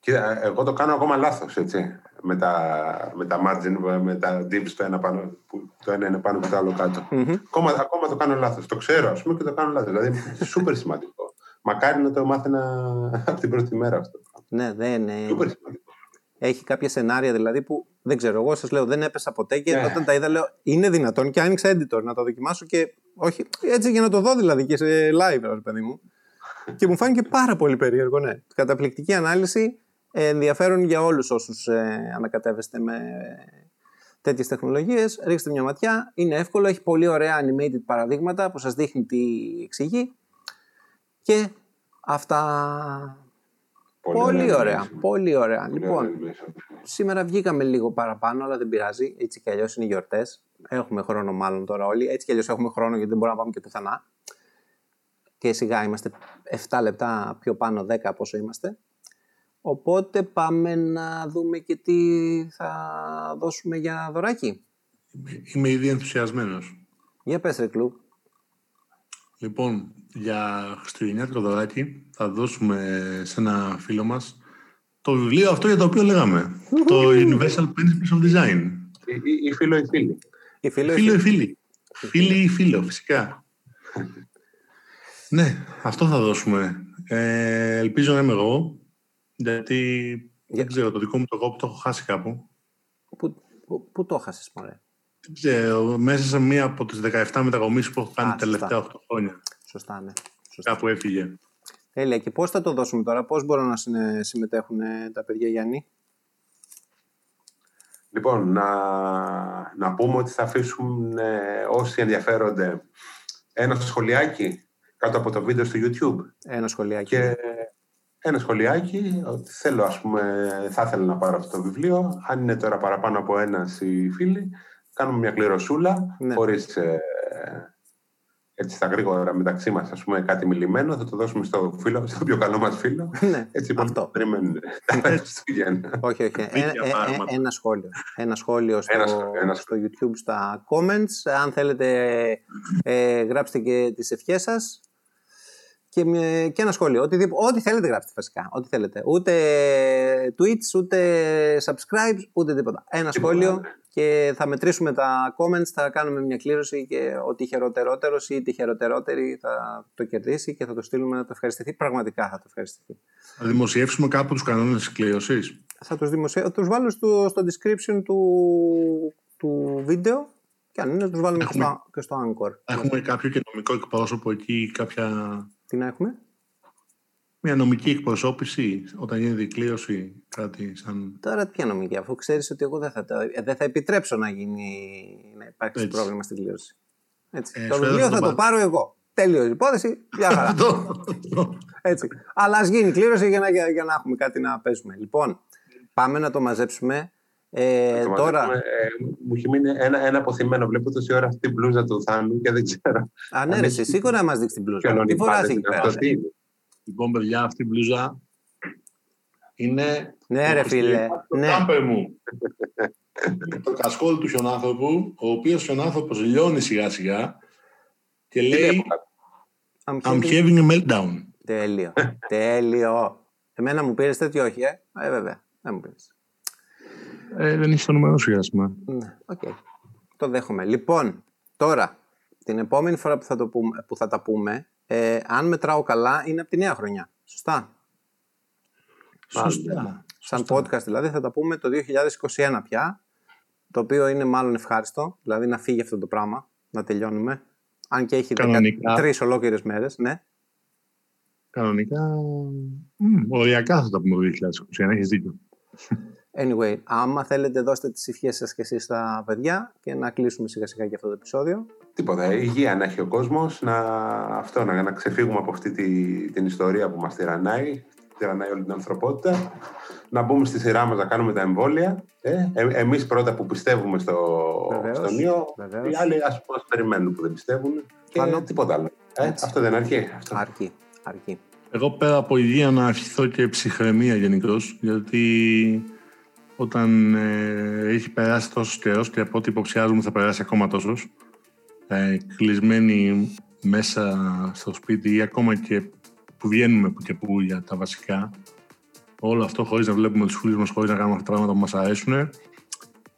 Κοίτα, εγώ το κάνω ακόμα λάθος, έτσι. Με τα, με τα margin, με τα divs το ένα, πάνω, που το ένα είναι πάνω και το άλλο κάτω. ακόμα, ακόμα το κάνω λάθος. Το ξέρω, ας πούμε, και το κάνω λάθος. Δηλαδή, σούπερ σημαντικό. Μακάρι να το μάθαινα από την πρώτη μέρα αυτό. Ναι, δεν είναι. Σούπερ σημαντικό. Έχει κάποια σενάρια δηλαδή που δεν ξέρω. Εγώ σας λέω δεν έπεσα ποτέ και Ναι. όταν τα είδα λέω είναι δυνατόν και άνοιξα editor να το δοκιμάσω και όχι έτσι για να το δω δηλαδή και σε live, ρε παιδί μου. και μου φάνηκε πάρα πολύ περίεργο, ναι. Καταπληκτική ανάλυση, ε, ενδιαφέρον για όλους όσους ε, ανακατεύεστε με τέτοιες τεχνολογίες. Ρίξτε μια ματιά, είναι εύκολο, έχει πολύ ωραία animated παραδείγματα που σας δείχνει τι εξηγεί. Και αυτά... Πολύ, ωραία, animation. πολύ ωραία. Πολύ λοιπόν, ωραία animation. Σήμερα βγήκαμε λίγο παραπάνω, αλλά δεν πειράζει. Έτσι κι αλλιώς είναι γιορτές. έχουμε χρόνο μάλλον τώρα όλοι. Έτσι κι αλλιώς έχουμε χρόνο γιατί δεν μπορούμε να πάμε και πουθενά. Και σιγά είμαστε 7 λεπτά πιο πάνω 10 από όσο είμαστε. Οπότε πάμε να δούμε και τι θα δώσουμε για δωράκι. Είμαι ήδη ενθουσιασμένος. Για πες ρε κλου. Λοιπόν, για χριστουγεννιάτικο δωράκι θα δώσουμε σε ένα φίλο μας το βιβλίο αυτό για το οποίο λέγαμε. το Universal Principles of Design. Ή φίλο ή φίλη. Η φίλο, Φίλο ή φίλη. Φίλοι ή φίλο, φυσικά. ναι, αυτό θα δώσουμε. Ε, ελπίζω να είμαι εγώ, γιατί δεν ξέρω, το δικό μου το κόπο το έχω χάσει κάπου. Πού, πού, πού το χάσες μωρέ; Δεν ξέρω, μέσα σε μία από τις 17 μεταγωμίσεις που έχω κάνει Α, τα τελευταία 8 χρόνια. Σωστά ναι. Σωστά. Κάπου έφυγε. Τέλεια. Και πώς θα το δώσουμε τώρα, πώς μπορούν να συνε- συμμετέχουν ε, τα παιδιά Γιάννη; Λοιπόν, να, να πούμε ότι θα αφήσουμε όσοι ενδιαφέρονται ένα σχολιάκι κάτω από το βίντεο στο YouTube Ένα σχολιάκι. και ένα σχολιάκι ότι θέλω, ας πούμε, θα ήθελα να πάρω αυτό το βιβλίο. Αν είναι τώρα παραπάνω από ένας οι φίλοι, κάνουμε μια κληροσούλα Ναι. χωρίς ε, έτσι στα γρήγορα μεταξύ μας, ας πούμε, κάτι μιλημένο. Θα το δώσουμε στο, φίλο, στο πιο καλό μας φίλο. ναι, Έτσι λοιπόν αυτό. περιμένουν τα Χριστούγεννα. Όχι, όχι. Ε, Δίκαια ε, ε, πράγματα. ένα σχόλιο. Ένα σχόλιο στο, Ένα σχόλιο, ένα στο YouTube στα comments. Αν θέλετε, ε, γράψτε και τις ευχές σας. Και, με- και ένα σχόλιο. Ό,τι, ό,τι θέλετε γράψτε βασικά. Ό,τι θέλετε. Ούτε tweets, ούτε subscribes, ούτε τίποτα. Ένα Τίποτα, σχόλιο ναι. και θα μετρήσουμε τα comments, θα κάνουμε μια κλήρωση και ο τυχεροτερότερος ή η τυχεροτερότερη θα το κερδίσει και θα το στείλουμε να το ευχαριστηθεί. Πραγματικά θα το ευχαριστηθεί. Θα δημοσιεύσουμε κάπου τους κανόνες της κλήρωσης. θα τους, δημοσιεύω, τους βάλω στο, στο description του, του βίντεο και αν είναι τους βάλουμε και Έχουμε- στο, και στο Anchor. Έχουμε κάποιο και νομικό εκπρόσωπο εκεί, κάποια... Τι να έχουμε. Μια νομική εκπροσώπηση όταν γίνεται η κλήρωση, κάτι σαν... Τώρα ποια νομική, αφού ξέρεις ότι εγώ δεν θα, το- ε, δεν θα επιτρέψω να, γίνει, να υπάρξει Έτσι. πρόβλημα στην κλήρωση. Έτσι. Ε, το σου βιβλίο έδωσα θα το το πα- πάρω εγώ. Τέλειος η υπόθεση, μια χαρά. Έτσι. Αλλά ας γίνει κλήρωση για να, για, για να έχουμε κάτι να παίζουμε. Λοιπόν, πάμε να το μαζέψουμε. Ε, Το τώρα, μαζεύουμε. Ε, μου έχει μείνει ένα, ένα αποθυμένο. Βλέπω τόση ώρα αυτή την μπλούζα του Θάνου και δεν ξέρω. α, ναι, αν ρε, έχει- εσύ σίγουρα μας δείξει την πλούζα. ποιον Τι φοράς ονειπάτε εκεί είναι πέρα. αυτό, τι είναι. Λοιπόν, παιδιά, αυτή η μπλούζα είναι Ναι, ρε φίλε. Το Ναι. κάμπερ μου. το κασκόλ του χιονάνθρωπου, ο οποίος χιονάνθρωπος λιώνει σιγά σιγά και Τι λέει βλέπω, I'm I'm having- having a meltdown. Τέλειο. Τέλειο. Εμένα μου πήρες τέτοιο, όχι, ε. Ε, βέβαια. Δεν μου πήρες. Ε, δεν έχει το νούμερο σου, Γιάσμα. Ναι, οκ. Το δέχομαι. Λοιπόν, τώρα, την επόμενη φορά που θα, το πούμε, που θα τα πούμε, ε, αν μετράω καλά, είναι από τη νέα χρονιά. Σωστά; Σωστά. Σαν podcast δηλαδή θα τα πούμε το 2021 πια, το οποίο είναι μάλλον ευχάριστο, δηλαδή να φύγει αυτό το πράγμα, να τελειώνουμε. Αν και έχει Κανονικά. τρεις ολόκληρες μέρες, ναι. Κανονικά, μ, οριακά θα τα πούμε το 2021, έχεις δίκιο. Anyway, άμα θέλετε δώστε τις ευχές σας και εσείς στα παιδιά και να κλείσουμε σιγά σιγά και αυτό το επεισόδιο. Τίποτα. Υγεία να έχει ο κόσμος, να, αυτό, να, να ξεφύγουμε από αυτή τη, την ιστορία που μας τυραννάει, τυραννάει όλη την ανθρωπότητα. Να μπούμε στη σειρά μας να κάνουμε τα εμβόλια. Ε, ε, Εμείς πρώτα που πιστεύουμε στο, Βεβαίως, στον ιό, βεβαίως. οι άλλοι ας μας περιμένουν που δεν πιστεύουν. Και Πάνω. τίποτα άλλο. Ε, Έτσι. αυτό δεν αρκεί. Αυτό. Αρκεί, αρκεί. Εγώ πέρα από υγεία να ευχηθώ και ψυχραιμία γενικώς, γιατί όταν ε, έχει περάσει τόσος καιρός και από ό,τι υποψιάζουμε θα περάσει ακόμα τόσος, ε, κλεισμένοι μέσα στο σπίτι ή ακόμα και που βγαίνουμε που και που για τα βασικά, όλο αυτό χωρίς να βλέπουμε τους φίλους μας, χωρίς να κάνουμε αυτά τα πράγματα που μας αρέσουν,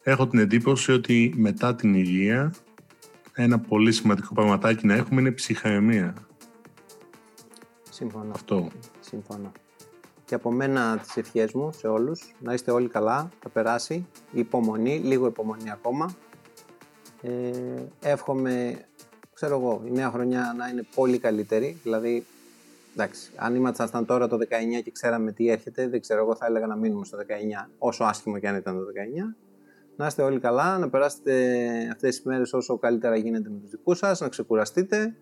έχω την εντύπωση ότι μετά την υγεία ένα πολύ σημαντικό πραγματάκι να έχουμε είναι ψυχραιμία. Συμφωνώ. Αυτό. Συμφωνώ. Και από μένα τις ευχές μου σε όλους, να είστε όλοι καλά, θα περάσει, υπομονή, λίγο υπομονή ακόμα. Ε, εύχομαι, ξέρω εγώ, η νέα χρονιά να είναι πολύ καλύτερη, δηλαδή, εντάξει, αν ήμασταν τώρα το 19 και ξέραμε τι έρχεται, δεν ξέρω, εγώ θα έλεγα να μείνουμε στο 19, όσο άσχημο και αν ήταν το 19. Να είστε όλοι καλά, να περάσετε αυτές τις μέρες όσο καλύτερα γίνεται με τους δικούς σας, να ξεκουραστείτε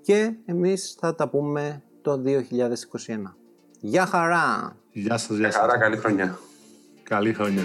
και εμείς θα τα πούμε το 2021. Γεια χαρά! Γεια σας, γεια Για σας. χαρά, καλή χρονιά. Καλή χρονιά.